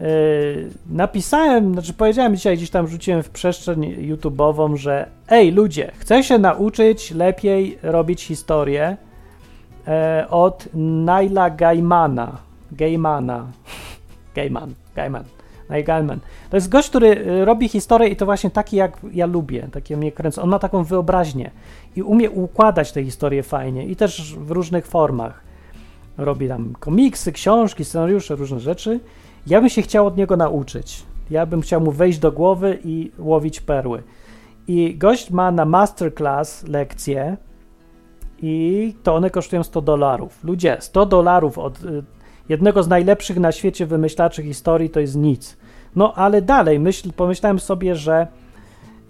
Yy, napisałem, znaczy powiedziałem dzisiaj, gdzieś tam rzuciłem w przestrzeń YouTube'ową, że ej ludzie, chcę się nauczyć lepiej robić historię e, od Naila Gaimana. Gaimana. [laughs] Gaiman. Gaiman. Nigel To jest gość, który y, robi historię i to właśnie taki, jak ja lubię, takie mnie kręcą. On ma taką wyobraźnię i umie układać te historie fajnie i też w różnych formach. Robi tam komiksy, książki, scenariusze, różne rzeczy. Ja bym się chciał od niego nauczyć. Ja bym chciał mu wejść do głowy i łowić perły. I gość ma na masterclass lekcję i to one kosztują 100 dolarów. Ludzie, 100 dolarów od y, jednego z najlepszych na świecie wymyślaczy historii to jest nic. No ale dalej myśl, pomyślałem sobie, że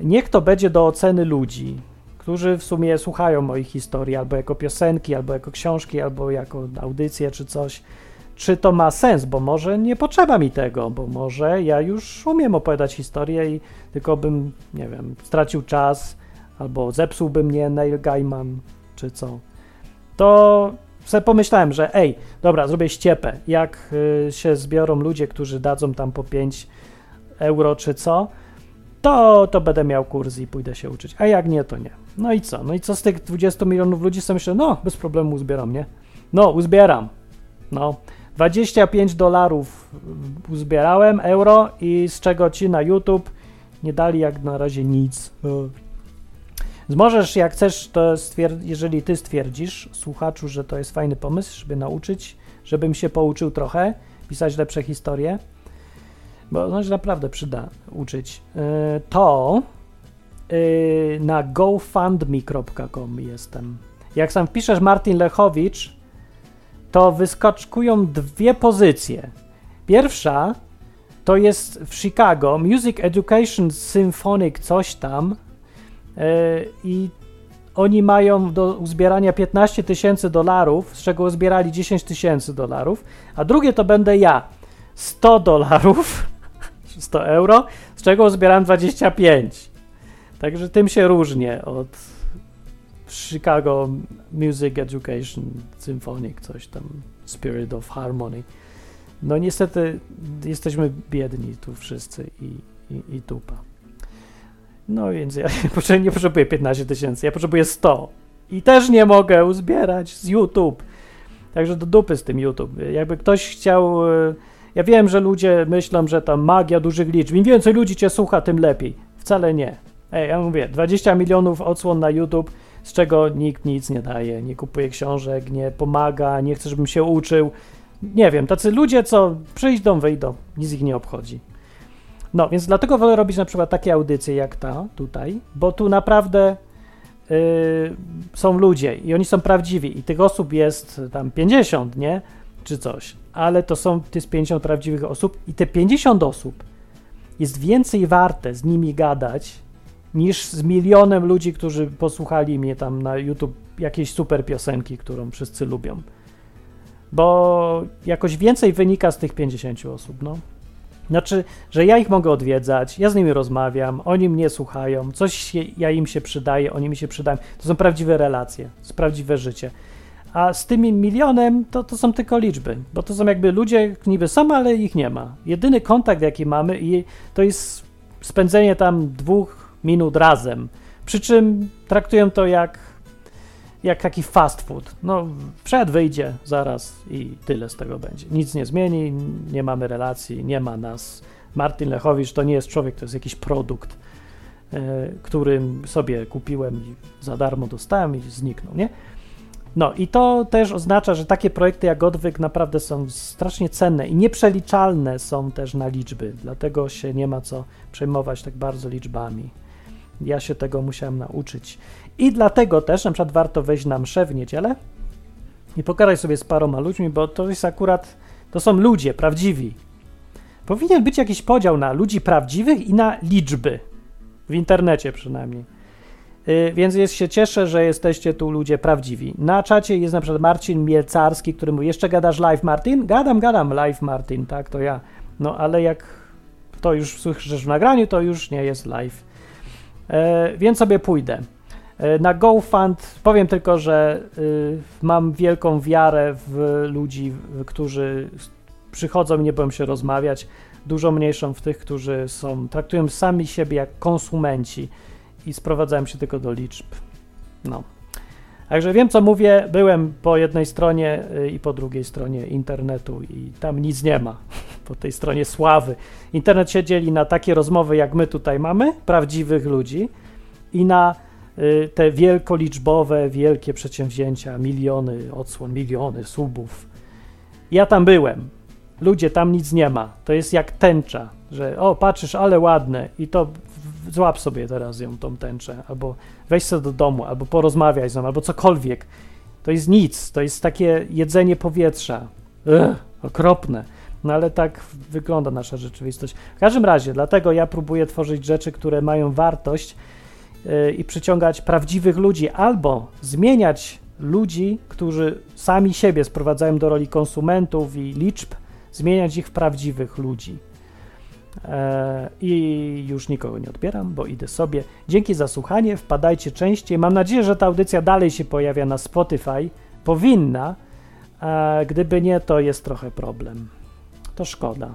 niech to będzie do oceny ludzi, którzy w sumie słuchają moich historii albo jako piosenki, albo jako książki, albo jako audycje czy coś. Czy to ma sens, bo może nie potrzeba mi tego, bo może ja już umiem opowiadać historię i tylko bym, nie wiem, stracił czas, albo zepsułby mnie Neil Gaiman, czy co. To sobie pomyślałem, że ej, dobra, zrobię ściepę. Jak y, się zbiorą ludzie, którzy dadzą tam po 5 euro czy co, to, to będę miał kurs i pójdę się uczyć. A jak nie, to nie. No i co? No i co z tych 20 milionów ludzi sobie myślę, no bez problemu uzbieram, nie? No, uzbieram. No, 25 dolarów uzbierałem, euro i z czego ci na YouTube nie dali jak na razie nic. Możesz, jak chcesz, to jeżeli ty stwierdzisz, słuchaczu, że to jest fajny pomysł, żeby nauczyć, żebym się pouczył trochę, pisać lepsze historie, bo no, się naprawdę przyda uczyć, yy, to yy, na gofundme.com jestem. Jak sam wpiszesz Martin Lechowicz, to wyskakują dwie pozycje. Pierwsza to jest w Chicago Music Education Symphonic coś tam i oni mają do uzbierania 15 tysięcy dolarów, z czego uzbierali 10 tysięcy dolarów, a drugie to będę ja. 100 dolarów, [laughs] 100 euro, z czego uzbieram 25. Także tym się różnię od Chicago Music Education Symphonic, coś tam, Spirit of Harmony. No niestety jesteśmy biedni tu wszyscy i, i, i tupa. No więc ja [laughs] nie potrzebuję 15 tysięcy, ja potrzebuję 100. I też nie mogę uzbierać z YouTube. Także do dupy z tym YouTube. Jakby ktoś chciał. e, Ja wiem, że ludzie myślą, że tam magia dużych liczb. Im więcej ludzi cię słucha, tym lepiej. Wcale nie. Ej, ja mówię, 20 milionów odsłon na YouTube, z czego nikt nic nie daje, nie kupuje książek, nie pomaga, nie chce, żebym się uczył. Nie wiem, tacy ludzie, co przyjdą, wyjdą, nic ich nie obchodzi. No, więc dlatego wolę robić na przykład takie audycje jak ta tutaj, bo tu naprawdę yy, są ludzie i oni są prawdziwi i tych osób jest tam 50, nie? Czy coś. Ale to są te z 50 prawdziwych osób i te 50 osób jest więcej warte z nimi gadać niż z milionem ludzi, którzy posłuchali mnie tam na YouTube jakiejś super piosenki, którą wszyscy lubią. Bo jakoś więcej wynika z tych 50 osób, no. Znaczy, że ja ich mogę odwiedzać, ja z nimi rozmawiam, oni mnie słuchają, coś się, ja im się przydaję, oni mi się przydają. To są prawdziwe relacje, to jest prawdziwe życie. A z tym milionem to, to są tylko liczby, bo to są jakby ludzie niby są, ale ich nie ma. Jedyny kontakt, jaki mamy, i to jest spędzenie tam dwóch minut razem. Przy czym traktują to jak, jak taki fast food. No, przed wyjdzie zaraz i tyle z tego będzie. Nic nie zmieni, nie mamy relacji, nie ma nas. Martin Lechowicz to nie jest człowiek, to jest jakiś produkt, e, którym sobie kupiłem i za darmo dostałem i zniknął, nie? No i to też oznacza, że takie projekty jak Odwyk naprawdę są strasznie cenne i nieprzeliczalne są też na liczby, dlatego się nie ma co przejmować tak bardzo liczbami. Ja się tego musiałem nauczyć. I dlatego też na przykład warto wejść na mszę w niedzielę i pogadać sobie z paroma ludźmi, bo to jest akurat, to są ludzie prawdziwi. Powinien być jakiś podział na ludzi prawdziwych i na liczby. W internecie przynajmniej. Yy, więc jest, się cieszę, że jesteście tu ludzie prawdziwi. Na czacie jest na przykład Marcin Mielcarski, który mówi, jeszcze gadasz live Martin? Gadam, gadam live Martin, tak, to ja. No ale jak to już słyszysz w nagraniu, to już nie jest live. E, więc sobie pójdę. E, na GoFund powiem tylko, że y, mam wielką wiarę w ludzi, którzy przychodzą i nie boją się rozmawiać, dużo mniejszą w tych, którzy są, traktują sami siebie jak konsumenci i sprowadzają się tylko do liczb. No. Także wiem, co mówię. Byłem po jednej stronie y, i po drugiej stronie internetu i tam nic nie ma. [laughs] Po tej stronie sławy. Internet się dzieli na takie rozmowy, jak my tutaj mamy, prawdziwych ludzi, i na te wielkoliczbowe, wielkie przedsięwzięcia, miliony odsłon, miliony subów. Ja tam byłem. Ludzie, tam nic nie ma. To jest jak tęcza, że o, patrzysz, ale ładne. I to złap sobie teraz ją, tą tęczę, albo weź sobie do domu, albo porozmawiaj z nią, albo cokolwiek. To jest nic, to jest takie jedzenie powietrza. Okropne. No ale tak wygląda nasza rzeczywistość. W każdym razie, dlatego ja próbuję tworzyć rzeczy, które mają wartość i przyciągać prawdziwych ludzi, albo zmieniać ludzi, którzy sami siebie sprowadzają do roli konsumentów i liczb, zmieniać ich w prawdziwych ludzi. E, I już nikogo nie odbieram, bo idę sobie. Dzięki za słuchanie, wpadajcie częściej. Mam nadzieję, że ta audycja dalej się pojawia na Spotify. Powinna. A gdyby nie, to jest trochę problem. To szkoda.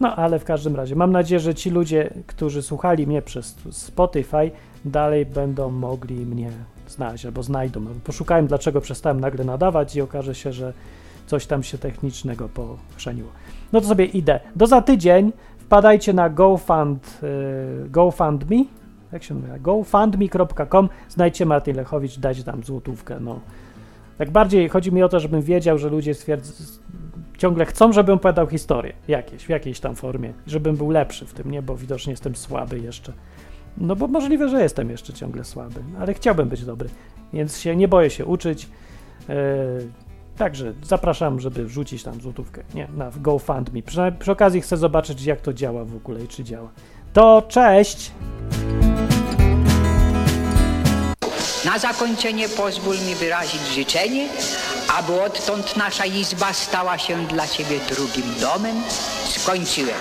No, ale w każdym razie mam nadzieję, że ci ludzie, którzy słuchali mnie przez Spotify, dalej będą mogli mnie znaleźć albo znajdą. Poszukają, dlaczego przestałem nagle nadawać i okaże się, że coś tam się technicznego pochrzeniło. No to sobie idę. Do za tydzień wpadajcie na GoFund, y, GoFundMe, jak się nazywa, gofundme.com, znajdźcie Martin Lechowicz, dajcie tam złotówkę, no. Tak bardziej chodzi mi o to, żebym wiedział, że ludzie ciągle chcą, żebym opowiadał historię jakieś, w jakiejś tam formie, żebym był lepszy w tym, nie, bo widocznie jestem słaby jeszcze. No bo możliwe, że jestem jeszcze ciągle słaby, ale chciałbym być dobry, więc się nie boję się uczyć. Yy, Także zapraszam, żeby wrzucić tam złotówkę, nie, na GoFundMe. Przy, przy okazji chcę zobaczyć, jak to działa w ogóle i czy działa. To cześć! Na zakończenie pozwól mi wyrazić życzenie, aby odtąd nasza izba stała się dla Ciebie drugim domem. Skończyłem.